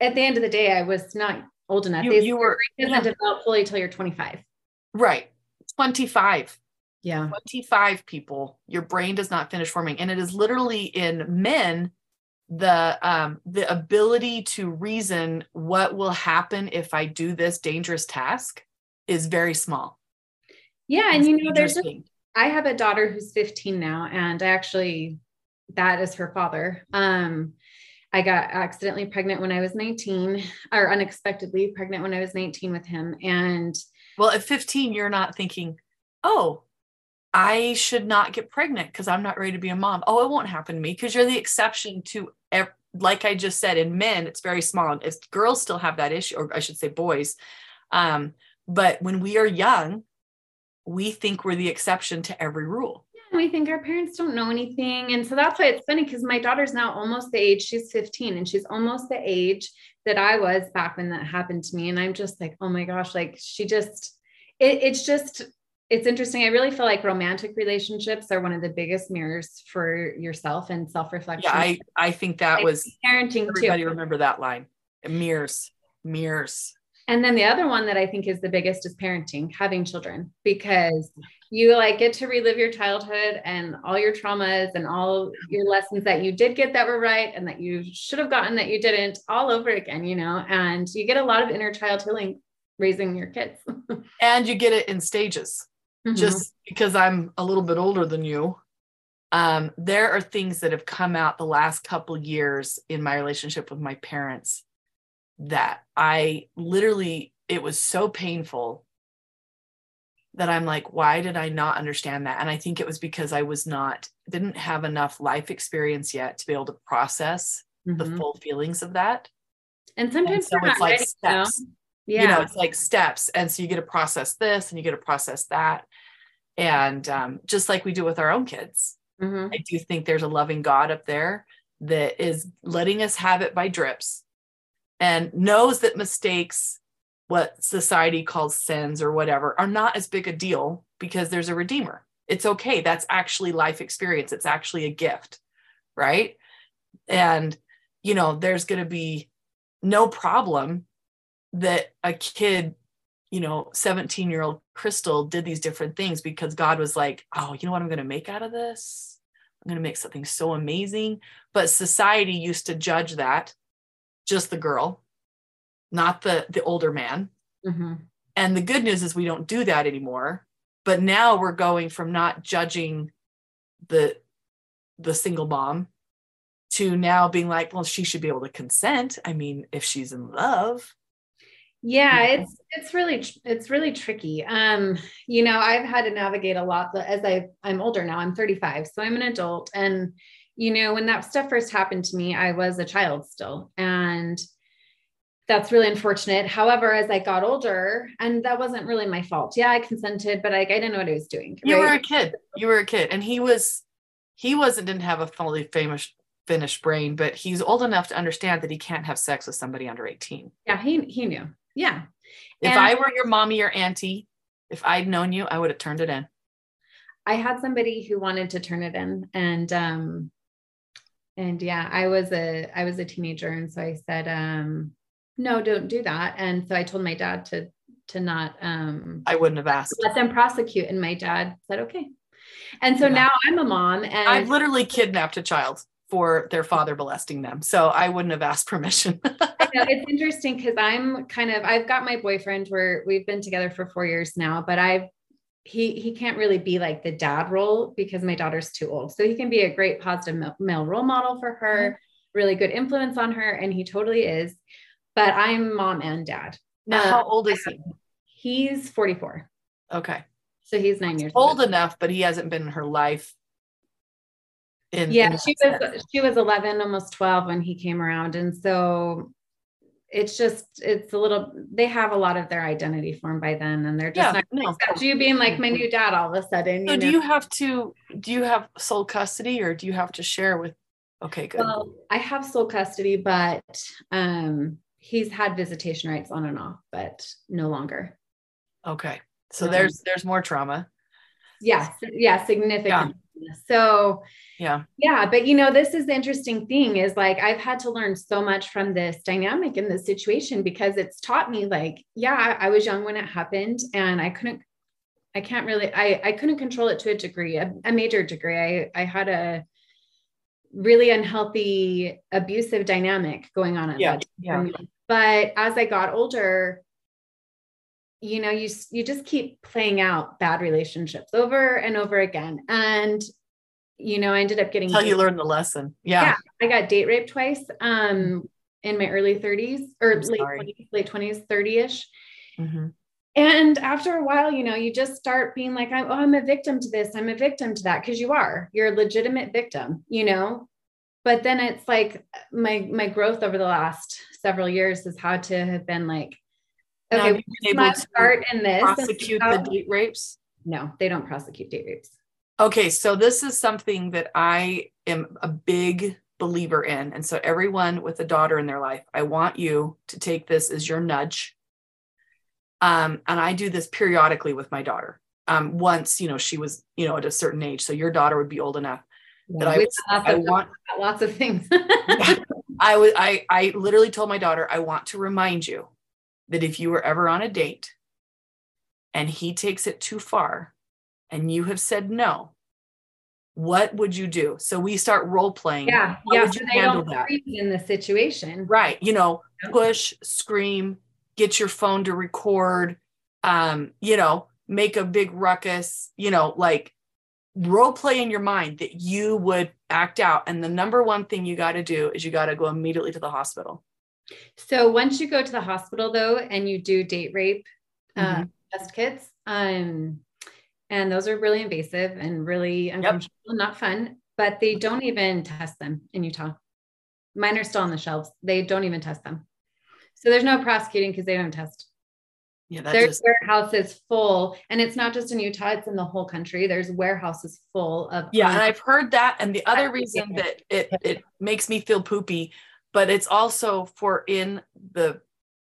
at the end of the day i was not old enough. You, you were doesn't yeah. develop fully till you're 25 right. 25 yeah. 25 people your brain does not finish forming. And it is literally in men the um the ability to reason what will happen if i do this dangerous task is very small. Yeah and you know there's just, i have a daughter who's 15 now and i actually that is her father. Um i got accidentally pregnant when i was 19 or unexpectedly pregnant when i was 19 with him and well at 15 you're not thinking oh I should not get pregnant because I'm not ready to be a mom. Oh, it won't happen to me because you're the exception to, like I just said, in men, it's very small. If girls still have that issue, or I should say boys. Um, but when we are young, we think we're the exception to every rule. We think our parents don't know anything. And so that's why it's funny because my daughter's now almost the age, she's 15, and she's almost the age that I was back when that happened to me. And I'm just like, oh my gosh, like she just, it, it's just it's interesting. I really feel like romantic relationships are one of the biggest mirrors for yourself and self-reflection. Yeah, I, I think that was parenting everybody too. Everybody remember that line. Mirrors, mirrors. And then the other one that I think is the biggest is parenting, having children, because you like get to relive your childhood and all your traumas and all your lessons that you did get that were right and that you should have gotten that you didn't all over again, you know, and you get a lot of inner child healing raising your kids. and you get it in stages mm-hmm. just because I'm a little bit older than you. Um, there are things that have come out the last couple years in my relationship with my parents that I literally, it was so painful that I'm like, why did I not understand that? And I think it was because I was not, didn't have enough life experience yet to be able to process mm-hmm. the full feelings of that. And sometimes and so it's like ready, steps. You know? Yeah. You know, it's like steps. And so you get to process this and you get to process that. And um, just like we do with our own kids, mm-hmm. I do think there's a loving God up there that is letting us have it by drips and knows that mistakes, what society calls sins or whatever, are not as big a deal because there's a redeemer. It's okay. That's actually life experience. It's actually a gift. Right. And, you know, there's going to be no problem that a kid, you know, 17 year old Crystal did these different things because God was like, oh, you know what I'm going to make out of this? I'm going to make something so amazing. But society used to judge that just the girl, not the the older man. Mm-hmm. And the good news is we don't do that anymore. But now we're going from not judging the the single mom to now being like, well, she should be able to consent. I mean, if she's in love, yeah it's it's really it's really tricky. Um you know i've had to navigate a lot as i i'm older now i'm 35 so i'm an adult. And you know when that stuff first happened to me i was a child still. And that's really unfortunate. However as i got older and that wasn't really my fault. Yeah i consented but I, I didn't know what i was doing you were a kid. You were a kid. And he was he wasn't didn't have a fully famous finished brain but he's old enough to understand that he can't have sex with somebody under 18 yeah he he knew yeah. If and I were your mommy or auntie, if I'd known you, I would have turned it in. I had somebody who wanted to turn it in and um and yeah, I was a I was a teenager and so I said um no, don't do that. And so I told my dad to to not um I wouldn't have asked. Let them prosecute and my dad said okay. And so yeah. now I'm a mom and I've literally kidnapped a child for their father molesting them. So I wouldn't have asked permission. know, it's interesting because I'm kind of I've got my boyfriend where we've been together for four years now, but I've he he can't really be like the dad role because my daughter's too old. So he can be a great positive male role model for her, mm-hmm. really good influence on her, and he totally is. But I'm mom and dad. Now, Uh, how old is he? He's 44. Okay. So he's nine years Old enough, but he hasn't been in her life. In, yeah she was she was 11 almost 12 when he came around. And so it's just it's a little they have a lot of their identity formed by then and they're just Yeah, not no. you being like my new dad all of a sudden So you do know? you have to do you have sole custody or do you have to share with okay good. Well i have sole custody but um he's had visitation rights on and off but no longer. Okay. So um, there's there's more trauma. Yes yeah significant so yeah Yeah, but you know, this is the interesting thing is like I've had to learn so much from this dynamic in this situation because it's taught me like, yeah, I, was young when it happened and I couldn't I can't really I I couldn't control it to a degree, a, a major degree. I I had a really unhealthy abusive dynamic going on at yeah that yeah. But as I got older, you know, you you just keep playing out bad relationships over and over again. And you know, I ended up getting until you date- learn the lesson yeah, Yeah. I got date raped twice um in my early 30s or I'm late sorry. 20s, late 20s, 30ish. Mhm. And after a while, you know, you just start being like, I'm, oh, I'm a victim to this. I'm a victim to that. Cause you are, you're a legitimate victim, you know? But then it's like my, my growth over the last several years has had to have been like, okay, have we you been able to start in this. and prosecute the date rapes no, they don't prosecute date rapes. Okay, so this is something that I am a big believer in. And so, everyone with a daughter in their life, I want you to take this as your nudge. Um, and I do this periodically with my daughter. Um, once, you know, she was, you know, at a certain age. So, your daughter would be old enough that I, We've would, got lots I of- want, lots of things. I would, I, I literally told my daughter, I want to remind you that if you were ever on a date and he takes it too far and you have said no, what would you do? So we start role playing. yeah. How Yeah. would So you they handle don't that? in the situation. Right. You know, push, scream, get your phone to record, um, you know, make a big ruckus, you know, like role play in your mind that you would act out. And the number one thing you got to do is you got to go immediately to the hospital. So once you go to the hospital though, and you do date rape uh, Mhm. test kits, um, and those are really invasive and really uncomfortable, not fun, but they don't even test them in Utah. Mine are still on the shelves. They don't even test them. So there's no prosecuting because they don't test. Yeah, that There's just warehouses full, and it's not just in Utah, it's in the whole country. There's warehouses full of yeah, and um, I've heard that. And the other reason that it it makes me feel poopy, but it's also for in the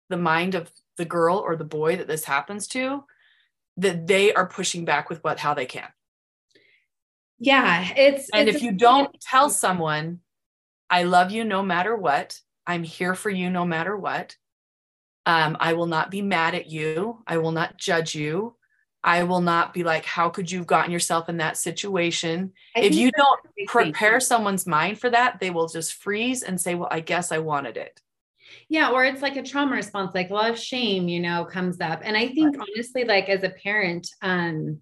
the mind of the girl or the boy that this happens to, that they are pushing back with what how they can. yeah, it's And it's if a- you don't tell someone, I love you no matter what, I'm here for you no matter what. Um, I will not be mad at you. I will not judge you. I will not be like, how could you have gotten yourself in that situation? I if you don't a big thing. prepare someone's mind for that, they will just freeze and say, well, I guess I wanted it. Yeah, or it's like a trauma response, like a lot of shame, you know, comes up. And I think honestly, like as a parent, um,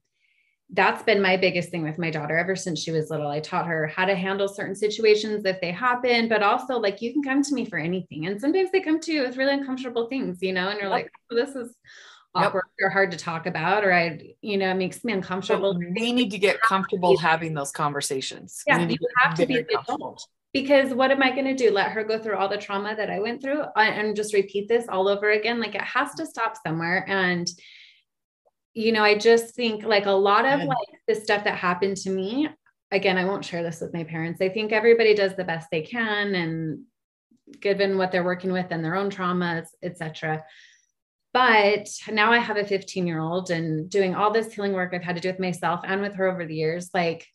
that's been my biggest thing with my daughter ever since she was little. I taught her how to handle certain situations if they happen, but also like you can come to me for anything. And sometimes they come to you with really uncomfortable things, you know, and you're Yep. like, oh, this is Yep. awkward or hard to talk about, or I, you know, it makes me uncomfortable. we need to get comfortable having those conversations. Yeah, you have to be the adult because what am I going to do? Let her go through all the trauma that I went through and just repeat this all over again? Like it has to stop somewhere. And, you know, I just think like a lot of like the stuff that happened to me, again, I won't share this with my parents. I think everybody does the best they can and given what they're working with and their own traumas, etc. But now I have a 15 year old and doing all this healing work I've had to do with myself and with her over the years, like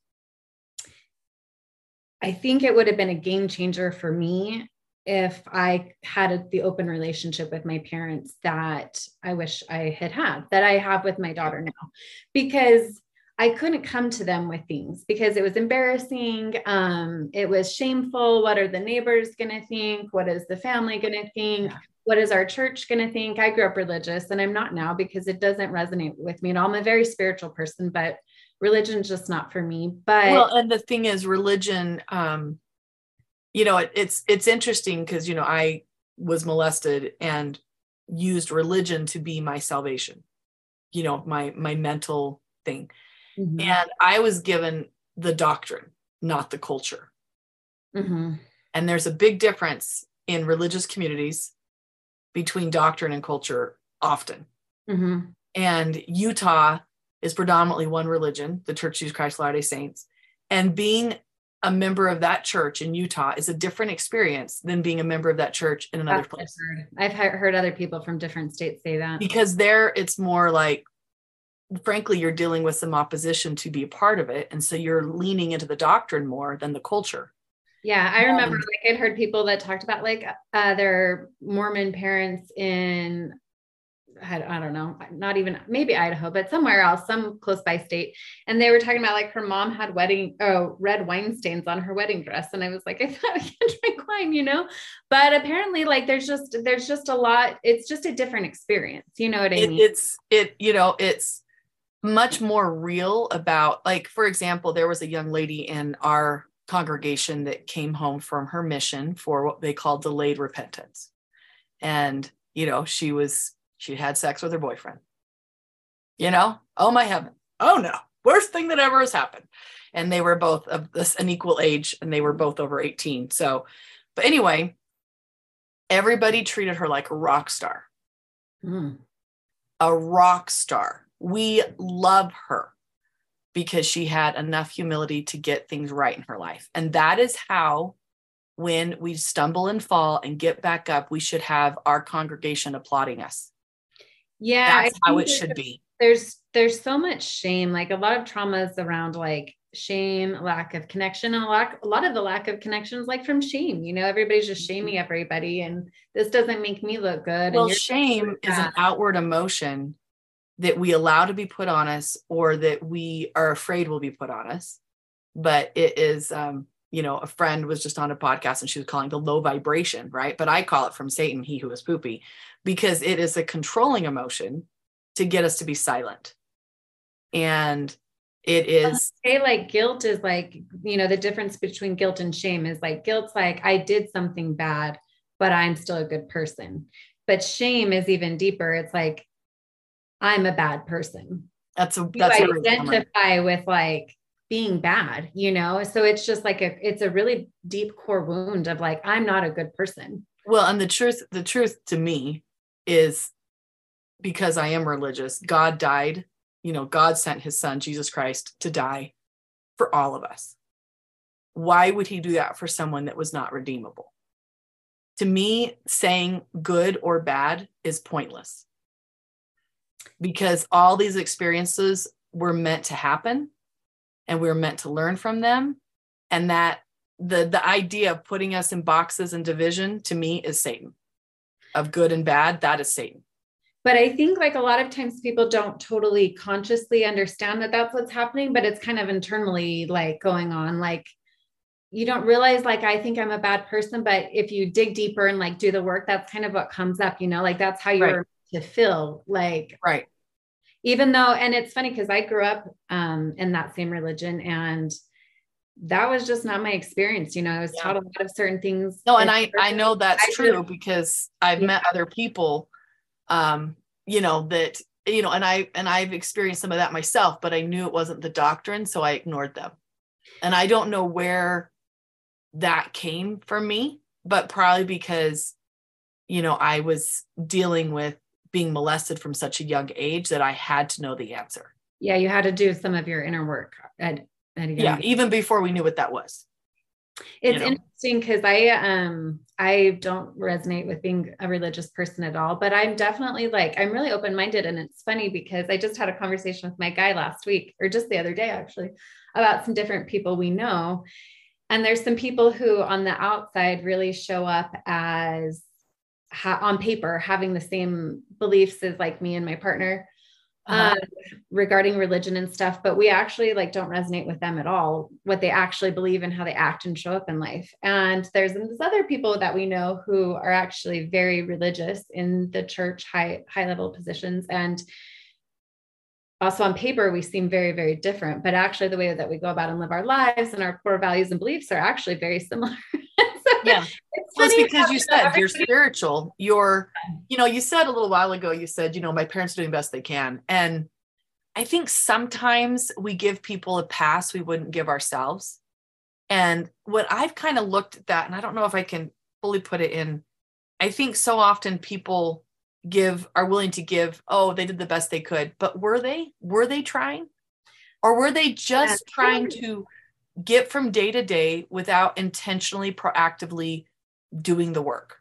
I think it would have been a game changer for me if I had a, the open relationship with my parents that I wish I had had, that I have with my daughter now, because I couldn't come to them with things because it was embarrassing. Um, it was shameful. What are the neighbors going to think? What is the family going to think? What is our church going to think? I grew up religious and I'm not now because it doesn't resonate with me at all. I'm a very spiritual person, but religion's just not for me. But Well, and the thing is, religion, um, you know, it, it's it's interesting because you know I was molested and used religion to be my salvation. You know, my my mental thing, mm-hmm. and I was given the doctrine, not the culture. Mm-hmm. And there's a big difference in religious communities between doctrine and culture often. Mm-hmm. And Utah is predominantly one religion, the Church of Jesus Christ Latter day Saints. And being a member of that church in Utah is a different experience than being a member of that church in another That's place. I've heard other people from different states say that. Because there it's more like, frankly, you're dealing with some opposition to be a part of it. And so you're leaning into the doctrine more than the culture. Yeah, I remember um, like I'd heard people that talked about like uh, their Mormon parents in I don't know, not even maybe Idaho, but somewhere else, some close by state. And they were talking about like her mom had wedding, oh, red wine stains on her wedding dress. And I was like, I thought I can't drink wine, you know? But apparently, like there's just there's just a lot, it's just a different experience. You know what I mean? it's it, you know, it's much more real about like, for example, there was a young lady in our congregation that came home from her mission for what they called delayed repentance. And, you know, she was, she had sex with her boyfriend. You know, oh my heaven. Oh no, worst thing that ever has happened. And they were both of this an equal age and they were both over 18. So, but anyway, everybody treated her like a rock star. Mm. A rock star. We love her because she had enough humility to get things right in her life. And that is how, when we stumble and fall and get back up, we should have our congregation applauding us. Yeah, that's how it should be. There's there's so much shame, like a lot of traumas around like shame, lack of connection, and a lot a lot of the lack of connections like from shame. You know, everybody's just shaming mm-hmm. everybody, and this doesn't make me look good. Well, shame is an outward emotion that we allow to be put on us or that we are afraid will be put on us. But it is, um, you know, a friend was just on a podcast and she was calling the low vibration, right? But I call it from Satan, he who is poopy, because it is a controlling emotion to get us to be silent. And it is say like guilt is like, you know, the difference between guilt and shame is like guilt's like I did something bad, but I'm still a good person. But shame is even deeper. It's like I'm a bad person. That's a that's you identify with like being bad, you know? So it's just like a it's a really deep core wound of like, I'm not a good person. Well, and the truth, the truth to me is because I am religious, God died, you know, God sent his son, Jesus Christ, to die for all of us. Why would he do that for someone that was not redeemable? To me, saying good or bad is pointless because all these experiences were meant to happen and we are meant to learn from them. And that the the idea of putting us in boxes and division to me is satan. Of good and bad that is satan. But i think like a lot of times people don't totally consciously understand that that's what's happening but it's kind of internally like going on. Like you don't realize like i think i'm a bad person but if you dig deeper and like do the work that's kind of what comes up you know? Like that's how you're right. To feel like right even though and it's funny because i grew up um, in that same religion and that was just not my experience you know i was yeah. taught a lot of certain things no and i i know that's I true because i've yeah. met other people um you know that you know and i and i've experienced some of that myself but i knew it wasn't the doctrine so i ignored them and i don't know where that came from me but probably because you know i was dealing with being molested from such a young age that I had to know the answer. Yeah, you had to do some of your inner work at, at yeah, age. even before we knew what that was. It's you know? interesting because I um I don't resonate with being a religious person at all, but I'm definitely like I'm really open-minded and it's funny because I just had a conversation with my guy last week or just the other day actually about some different people we know. And there's some people who on the outside really show up as ha- on paper having the same beliefs as like me and my partner uh-huh. um, regarding religion and stuff, but we actually like don't resonate with them at all, what they actually believe and how they act and show up in life. And there's this other people that we know who are actually very religious in the church, high high level positions, and also on paper we seem very very different but actually the way that we go about and live our lives and our core values and beliefs are actually very similar yeah. It's, well, it's because you said you're spiritual. You're, you know, you said a little while ago, you said, you know, my parents are doing the best they can. And I think sometimes we give people a pass we wouldn't give ourselves. And what I've kind of looked at that, and I don't know if I can fully put it in, I think so often people give are willing to give, oh, they did the best they could. But were they? Were they trying? Or were they just trying to get from day to day without intentionally, proactively doing the work?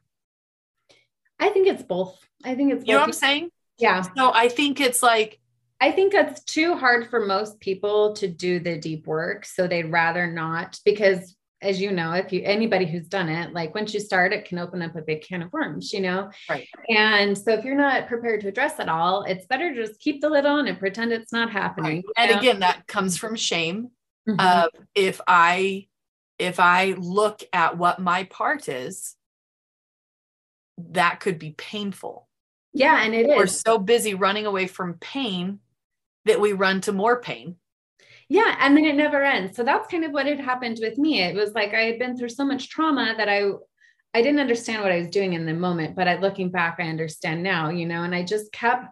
I think it's both. I think it's You know what I'm saying? Yeah. So I think it's like I think it's too hard for most people to do the deep work. So they'd rather not because as you know, if you anybody who's done it, like once you start, it can open up a big can of worms, you know? Right. And so if you're not prepared to address it all, it's better to just keep the lid on and pretend it's not happening. Right. And again, that comes from shame. Mm-hmm. Of if I if I look at what my part is, that could be painful. Yeah, and it We're is. so busy running away from pain that we run to more pain. Yeah, and then it never ends. So that's kind of what had happened with me. It was like I had been through so much trauma that I I didn't understand what I was doing in the moment, but I, looking back, I understand now, you know, and I just kept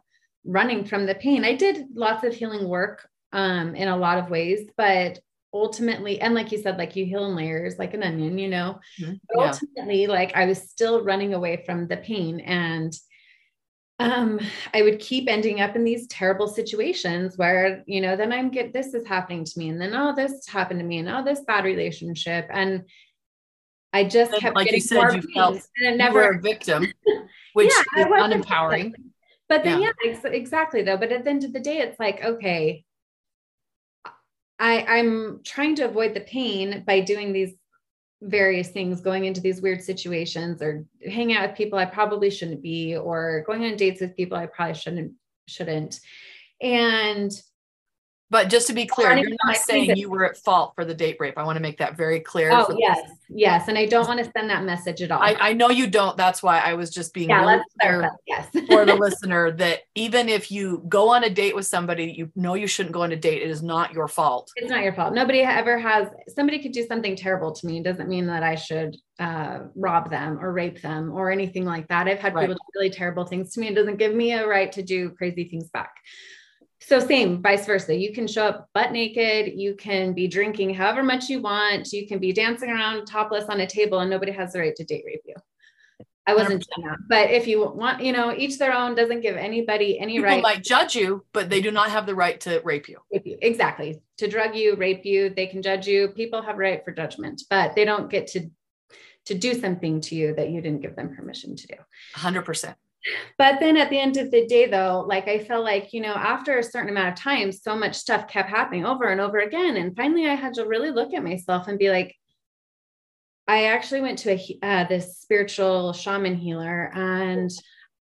running from the pain. I did lots of healing work um, in a lot of ways, but ultimately, and like you said, like you heal in layers, like an onion, you know, mm-hmm. yeah. ultimately, like I was still running away from the pain and um, I would keep ending up in these terrible situations where, you know, then I'm get this is happening to me, and then oh, this happened to me, and oh, this bad relationship, and I just kept like getting you said, you felt and never a victim, which yeah, is unempowering. But then, yeah, yeah ex- exactly though. But at the end of the day, it's like, okay, I I'm trying to avoid the pain by doing these various things going into these weird situations or hanging out with people I probably shouldn't be or going on dates with people I probably shouldn't shouldn't. And but just to be clear, you're not saying you were at fault for the date rape. I want to make that very clear. Oh, yes. This. Yes. And I don't want to send that message at all. I, I know you don't. That's why I was just being yeah, really clear yes. for the listener that even if you go on a date with somebody you know you shouldn't go on a date, it is not your fault. It's not your fault. Nobody ever has, somebody could do something terrible to me. It doesn't mean that I should uh, rob them or rape them or anything like that. I've had right. people do really terrible things to me. It doesn't give me a right to do crazy things back so same vice versa. You can show up butt naked you can be drinking however much you want you can be dancing around topless on a table and nobody has the right to date rape you. I wasn't doing that. But if you want you know each their own doesn't give anybody any People right might judge you but they do not have the right to rape you. rape you. Exactly. To drug you rape you they can judge you. People have right for judgment but they don't get to to do something to you that you didn't give them permission to do. 100% but then at the end of the day though like i felt like you know after a certain amount of time so much stuff kept happening over and over again. And finally i had to really look at myself and be like i actually went to a uh, this spiritual shaman healer and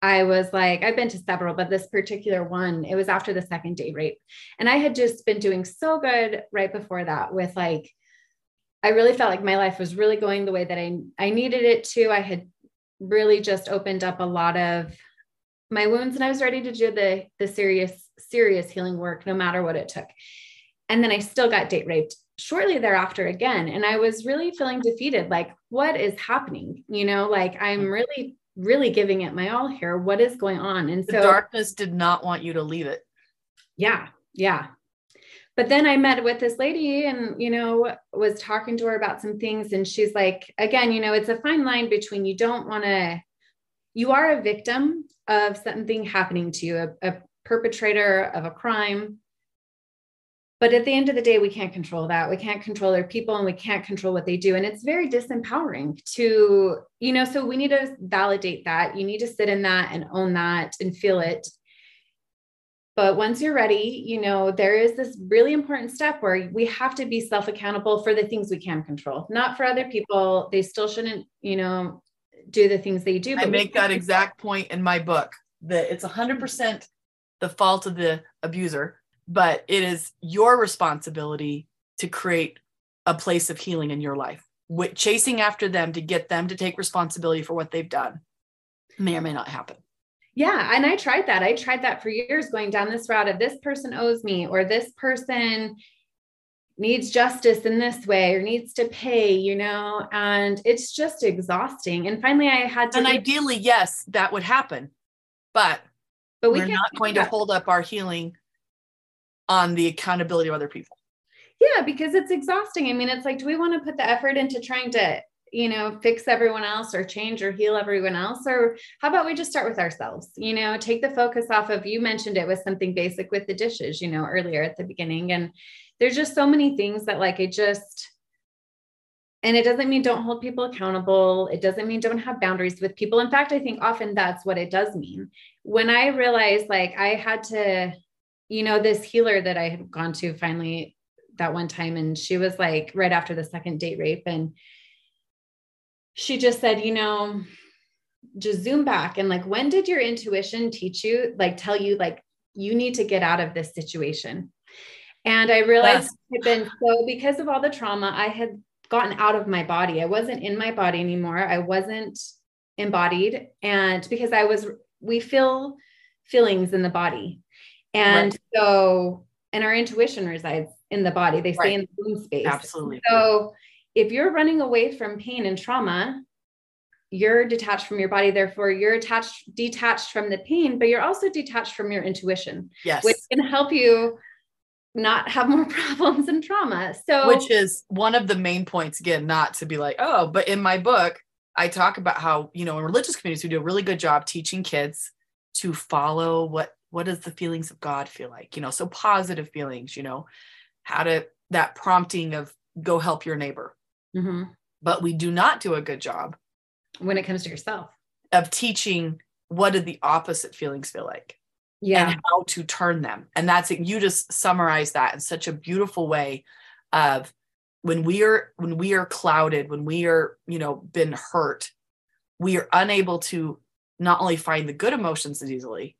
i was like i've been to several but this particular one it was after the second day rape. And i had just been doing so good right before that with like i really felt like my life was really going the way that i i needed it to. I had really just opened up a lot of my wounds and I was ready to do the the serious serious healing work no matter what it took. And then I still got date raped shortly thereafter again and I was really feeling defeated like what is happening? You know, like I'm mm-hmm. really really giving it my all here. What is going on? And the so darkness did not want you to leave it. Yeah. Yeah but then I met with this lady and, you know, was talking to her about some things. And she's like, again, you know, it's a fine line between you don't want to, you are a victim of something happening to you, a, a perpetrator of a crime. But at the end of the day, we can't control that. We can't control their people and we can't control what they do. And it's very disempowering to, you know, so we need to validate that. You need to sit in that and own that and feel it but once you're ready, you know, there is this really important step where we have to be self accountable for the things we can control, not for other people. They still shouldn't, you know, do the things they do. I make that exact point in my book that it's 100% the fault of the abuser, but it is your responsibility to create a place of healing in your life. With chasing after them to get them to take responsibility for what they've done may or may not happen. Yeah. And I tried that. I tried that for years going down this route of this person owes me or this person needs justice in this way or needs to pay, you know, and it's just exhausting. And finally, I had to. And ideally, yes, that would happen, but but we are not going to hold up our healing on the accountability of other people. Yeah, because it's exhausting. I mean, it's like, do we want to put the effort into trying to, you know, fix everyone else or change or heal everyone else? Or how about we just start with ourselves? You know, take the focus off of, you mentioned it was something basic with the dishes, you know, earlier at the beginning. And there's just so many things that, like, it just, and it doesn't mean don't hold people accountable. It doesn't mean don't have boundaries with people. In fact, I think often that's what it does mean. When I realized like I had to, you know, this healer that I had gone to finally that one time, and she was like right after the second date rape. And she just said, you know, just zoom back and like, when did your intuition teach you, like, tell you, like, you need to get out of this situation? And I realized yes. had been so because of all the trauma, I had gotten out of my body. I wasn't in my body anymore. I wasn't embodied. And because I was, we feel feelings in the body. And right. so, and our intuition resides in the body. They stay in the womb space. Absolutely. So if you're running away from pain and trauma, you're detached from your body. Therefore, you're attached, detached from the pain, but you're also detached from your intuition. Yes. Which can help you not have more problems and trauma. So, which is one of the main points, again, not to be like, oh, but in my book, I talk about how, you know, in religious communities, we do a really good job teaching kids to follow what what does the feelings of God feel like? You know, so positive feelings, you know, how to that prompting of go help your neighbor. Mm-hmm. But we do not do a good job when it comes to yourself. of teaching what do the opposite feelings feel like yeah. and how to turn them. And that's it you just summarize that in such a beautiful way of when we are when we are clouded when we are you know been hurt we are unable to not only find the good emotions as easily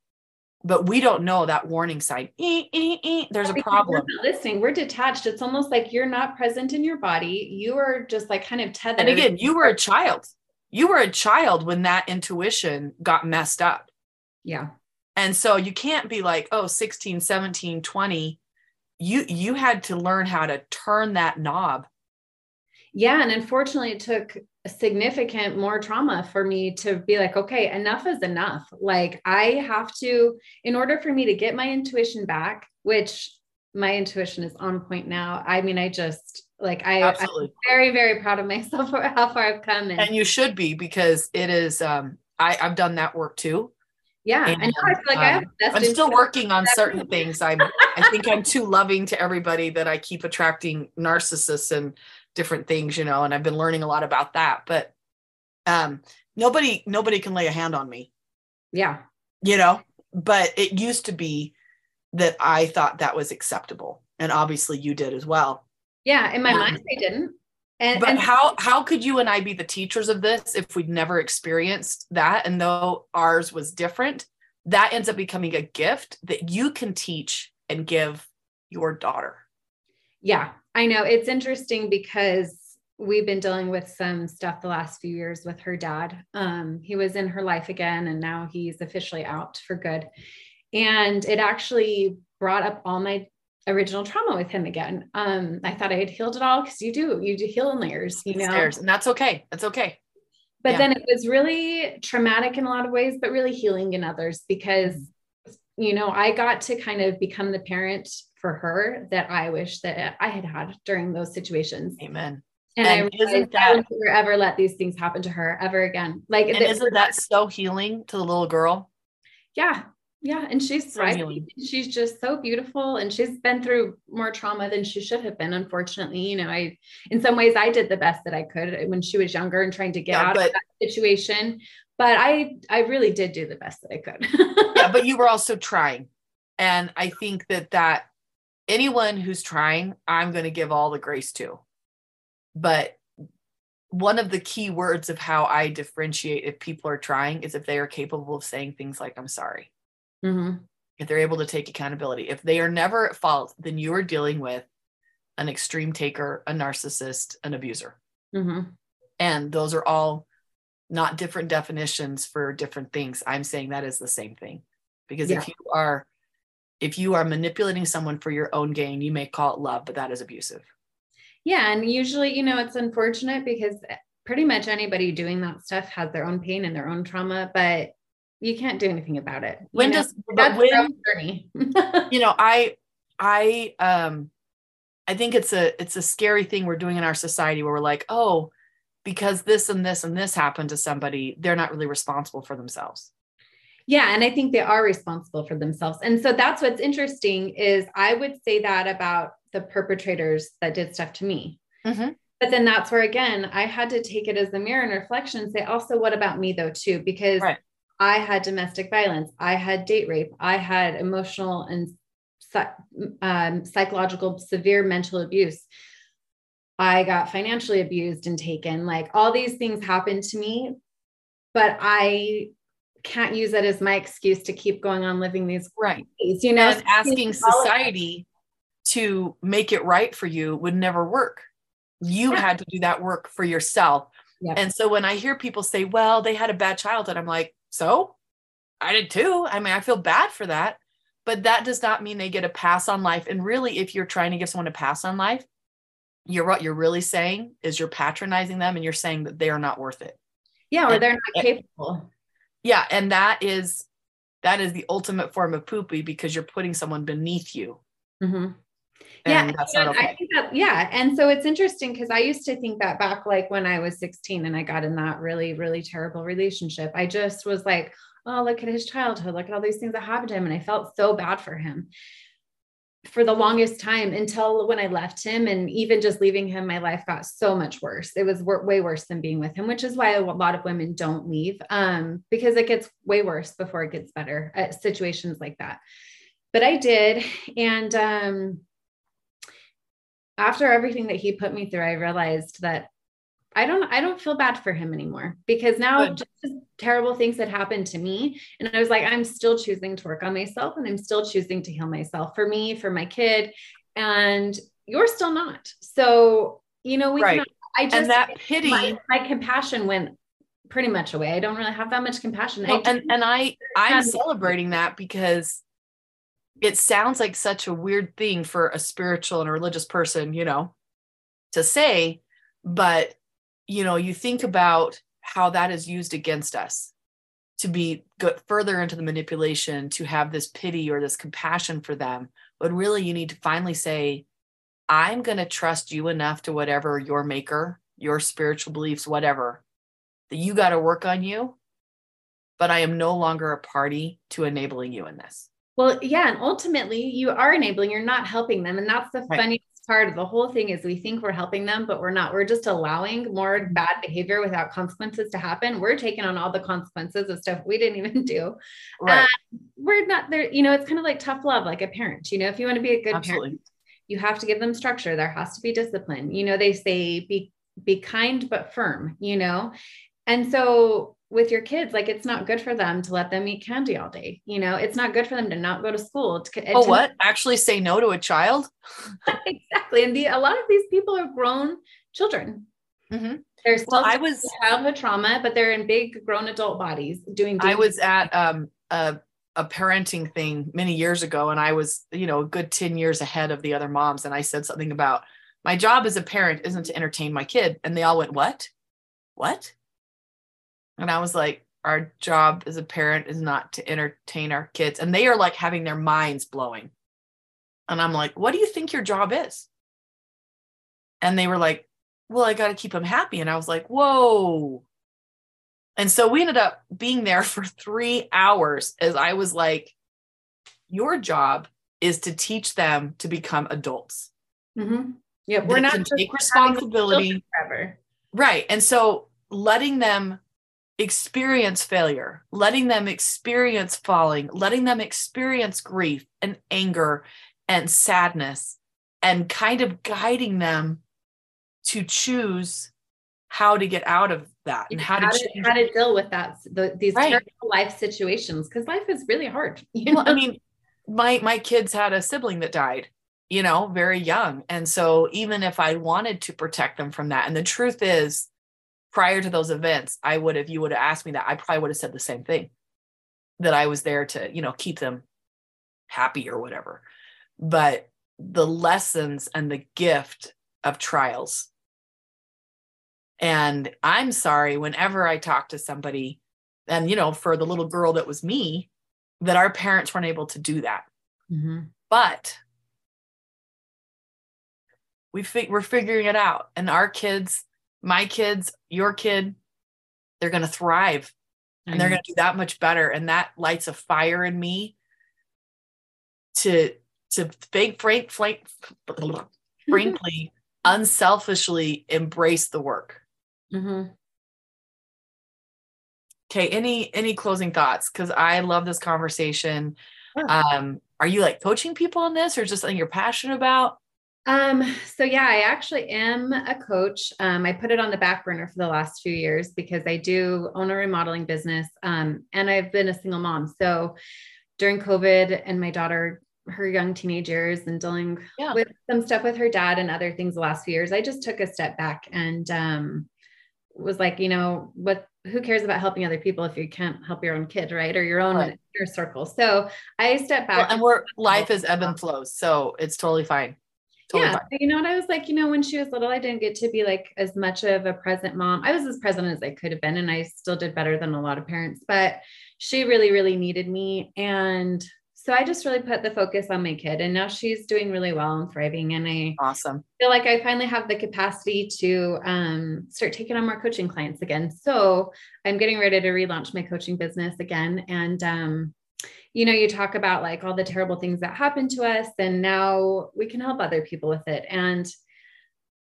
but we don't know that warning sign. E, e, e, there's a problem. we're listening we're detached. It's almost like you're not present in your body. You are just like kind of tethered. And again you were a child. You were a child when that intuition got messed up. Yeah. And so you can't be like oh 16 17 20 you you had to learn how to turn that knob yeah and unfortunately it took significant more trauma for me to be like okay enough is enough. Like i have to in order for me to get my intuition back which my intuition is on point now i mean i just like I, i'm very very proud of myself for how far i've come and, and you should be because it is um i i've done that work too. Yeah, and, I feel like um, I am still working on certain things. I'm I think I'm too loving to everybody that I keep attracting narcissists and different things, you know, and I've been learning a lot about that. But um nobody nobody can lay a hand on me. Yeah. You know, but it used to be that I thought that was acceptable. And obviously you did as well. Yeah, in my um, mind I didn't. And, but and how how could you and I be the teachers of this if we'd never experienced that? And though ours was different, that ends up becoming a gift that you can teach and give your daughter. Yeah, I know. It's interesting because we've been dealing with some stuff the last few years with her dad. Um, he was in her life again, and now he's officially out for good. And it actually brought up all my original trauma with him again. Um, I thought I had healed it all because you do, you do heal in layers, you know, Stairs, and that's okay. That's okay. But yeah. then it was really traumatic in a lot of ways, but really healing in others because, you know, I got to kind of become the parent for her that I wish that I had had during those situations. Amen. And, and I isn't that I ever let these things happen to her ever again. Like, and isn't that so healing to the little girl? Yeah, yeah, and she's thriving. She's just so beautiful, and she's been through more trauma than she should have been. Unfortunately, you know, I in some ways I did the best that I could when she was younger and trying to get yeah, out but, of that situation. But I I really did do the best that I could. yeah, but you were also trying, and I think that that anyone who's trying, I'm going to give all the grace to. But one of the key words of how I differentiate if people are trying is if they are capable of saying things like "I'm sorry." Mm-hmm. If they're able to take accountability, if they are never at fault, then you are dealing with an extreme taker, a narcissist, an abuser. Mm-hmm. And those are all not different definitions for different things. I'm saying that is the same thing. Because yeah. if you are, if you are manipulating someone for your own gain, you may call it love, but that is abusive. Yeah. And usually, you know, it's unfortunate because pretty much anybody doing that stuff has their own pain and their own trauma, but you can't do anything about it. When you know? does that's when, journey? you know, I I um I think it's a it's a scary thing we're doing in our society where we're like, oh, because this and this and this happened to somebody, they're not really responsible for themselves. Yeah, and I think they are responsible for themselves. And so that's what's interesting is I would say that about the perpetrators that did stuff to me. Mm-hmm. But then that's where again I had to take it as a mirror and reflection and say, also, what about me though too? Because Right. I had domestic violence, I had date rape, I had emotional and um, psychological severe mental abuse. I got financially abused and taken. Like all these things happened to me, but I can't use that as my excuse to keep going on living these Right. ways. You know, And asking society to make it right for you would never work. You Yeah. had to do that work for yourself. Yep. And so when I hear people say, well, they had a bad childhood, I'm like, so I did too. I mean, I feel bad for that, but that does not mean they get a pass on life. And really, if you're trying to give someone a pass on life, you're what you're really saying is you're patronizing them and you're saying that they are not worth it. yeah, or and- they're not capable. Yeah. And that is that is the ultimate form of poopy because you're putting someone beneath you. Mhm. And yeah, that's not and okay. I think that, yeah. And so it's interesting because I used to think that back like when I was 16 and I got in that really, really terrible relationship. I just was like, oh, look at his childhood, look at all these things that happened to him. And I felt so bad for him for the longest time until when I left him. And even just leaving him, my life got so much worse. It was way worse than being with him, which is why a lot of women don't leave um, because it gets way worse before it gets better at situations like that. But I did. And, um, after everything that he put me through, I realized that I don't I don't feel bad for him anymore because now Good. just terrible things had happened to me. And I was like, I'm still choosing to work on myself and I'm still choosing to heal myself for me, for my kid. And you're still not. So, you know, we Right. can I just and that pity my, my compassion went pretty much away. I don't really have that much compassion. I and and I I'm celebrating that because it sounds like such a weird thing for a spiritual and a religious person, you know, to say, but you know, you think about how that is used against us to be go further into the manipulation, to have this pity or this compassion for them. But really, you need to finally say, I'm going to trust you enough to whatever your maker, your spiritual beliefs, whatever, that you got to work on you but I am no longer a party to enabling you in this. Well, yeah, and ultimately you are enabling, you're not helping them. And that's the Right. funniest part of the whole thing is we think we're helping them, but we're not. We're just allowing more bad behavior without consequences to happen. We're taking on all the consequences of stuff we didn't even do. Right. Um, we're not there, you know, it's kind of like tough love, like a parent. You know, if you want to be a good Absolutely. parent, you have to give them structure. There has to be discipline. You know, they say be be kind but firm, you know. And so with your kids, like it's not good for them to let them eat candy all day. You know, it's not good for them to not go to school. To, Oh, to- what? Actually say no to a child? exactly. And the, a lot of these people are grown children. Mhm. They're still Well, I was childhood trauma, but they're in big grown adult bodies doing. I was at um a a parenting thing many years ago and I was, you know, a good 10 years ahead of the other moms and I said something about my job as a parent isn't to entertain my kid and they all went, "What? What?" And I was like, "Our job as a parent is not to entertain our kids." And they are like having their minds blowing. And I'm like, "What do you think your job is?" And they were like, well, I got to keep them happy. And I was like, whoa. And so we ended up being there for three hours as I was like, your job is to teach them to become adults. Mhm. Yeah, we're not take responsibility. Right. And so letting them experience failure, letting them experience falling, letting them experience grief and anger and sadness, and kind of guiding them to choose how to get out of that and how to how to, change. how to deal with that the, these Right. terrible life situations because life is really hard. You well, know? I mean, my my kids had a sibling that died, you know, very young. And so even if I wanted to protect them from that, and the truth is, prior to those events, I would have, you would have asked me that, I probably would have said the same thing. That I was there to, you know, keep them happy or whatever. But the lessons and the gift of trials. And I'm sorry whenever I talk to somebody, and you know, for the little girl that was me, that our parents weren't able to do that. Mm-hmm. But we fi- we're figuring it out, and our kids, my kids, your kid, they're going to thrive, and they're going to do that much better. And that lights a fire in me to to fake, frank, frank, frankly, unselfishly embrace the work. Mm-hmm. Okay. Any any closing thoughts? Because I love this conversation. Um, are you like coaching people on this, or just something you're passionate about? Um, so yeah, I actually am a coach. Um, I put it on the back burner for the last few years because I do own a remodeling business. Um, and I've been a single mom. So during COVID and my daughter her young teenage years and dealing yeah. with some stuff with her dad and other things the last few years, I just took a step back and um, was like, you know, what who cares about helping other people if you can't help your own kid, right? Or your own right. inner circle. So I stepped back. Well, and we're life is ebb and flows. So it's totally fine. Totally yeah. Fine. You know, what? I was like, you know, when she was little, I didn't get to be like as much of a present mom. I was as present as I could have been, and I still did better than a lot of parents, but she really, really needed me. And so I just really put the focus on my kid and now she's doing really well and thriving. And I awesome feel like I finally have the capacity to um, start taking on more coaching clients again. So I'm getting ready to relaunch my coaching business again. And, um, you know, you talk about like all the terrible things that happened to us and now we can help other people with it. And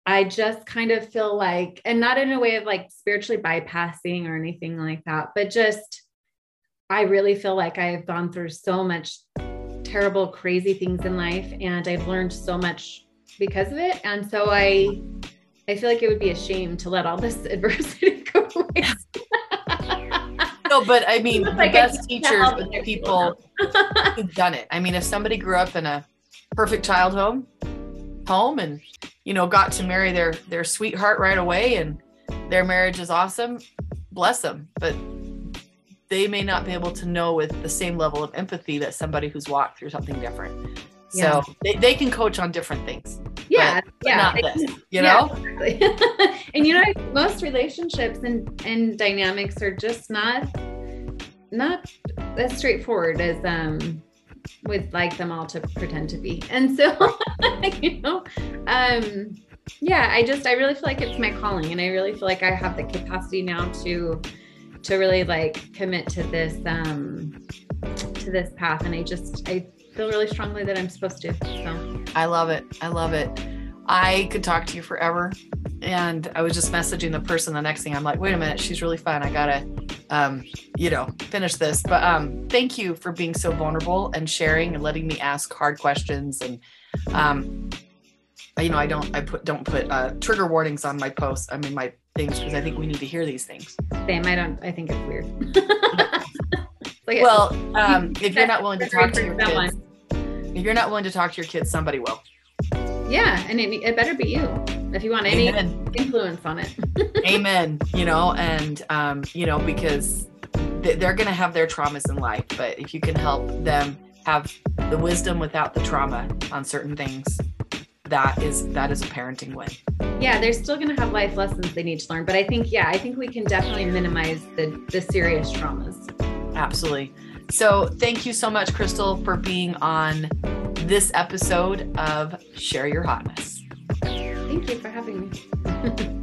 I just kind of feel like, and not in a way of like spiritually bypassing or anything like that, but just I really feel like I've gone through so much terrible, crazy things in life, and I've learned so much because of it. And so I, I feel like it would be a shame to let all this adversity go waste. No, but I mean, the like best teachers are the people who've done it. I mean, if somebody grew up in a perfect child home, home, and you know, got to marry their their sweetheart right away, and their marriage is awesome, bless them. But they may not be able to know with the same level of empathy that somebody who's walked through something different. Yeah. So they, they can coach on different things. Yeah. But, yeah. not this, you know? Exactly. and you know, most relationships and, and dynamics are just not, not as straightforward as, um, would like them all to pretend to be. And so, you know, um, yeah, I just, I really feel like it's my calling and I really feel like I have the capacity now to, to really like commit to this um to this path and i just i feel really strongly that i'm supposed to so i love it i love it i could talk to you forever and i was just messaging the person the next thing i'm like wait a minute she's really fun i gotta um you know finish this but um thank you for being so vulnerable and sharing and letting me ask hard questions and um you know i don't i put don't put uh trigger warnings on my posts i mean my things because I think we need to hear these things. Same. I don't. I think it's weird. like well, um, if you're not willing to talk to your kids, if you're not willing to talk to your kids, somebody will. Yeah, and it, it better be you if you want any Amen. influence on it. Amen. You know, and um, you know because they're going to have their traumas in life, but if you can help them have the wisdom without the trauma on certain things, that is that is a parenting win yeah they're still going to have life lessons they need to learn but i think yeah i think we can definitely minimize the the serious traumas absolutely so thank you so much crystal for being on this episode of share your hotness. Thank you for having me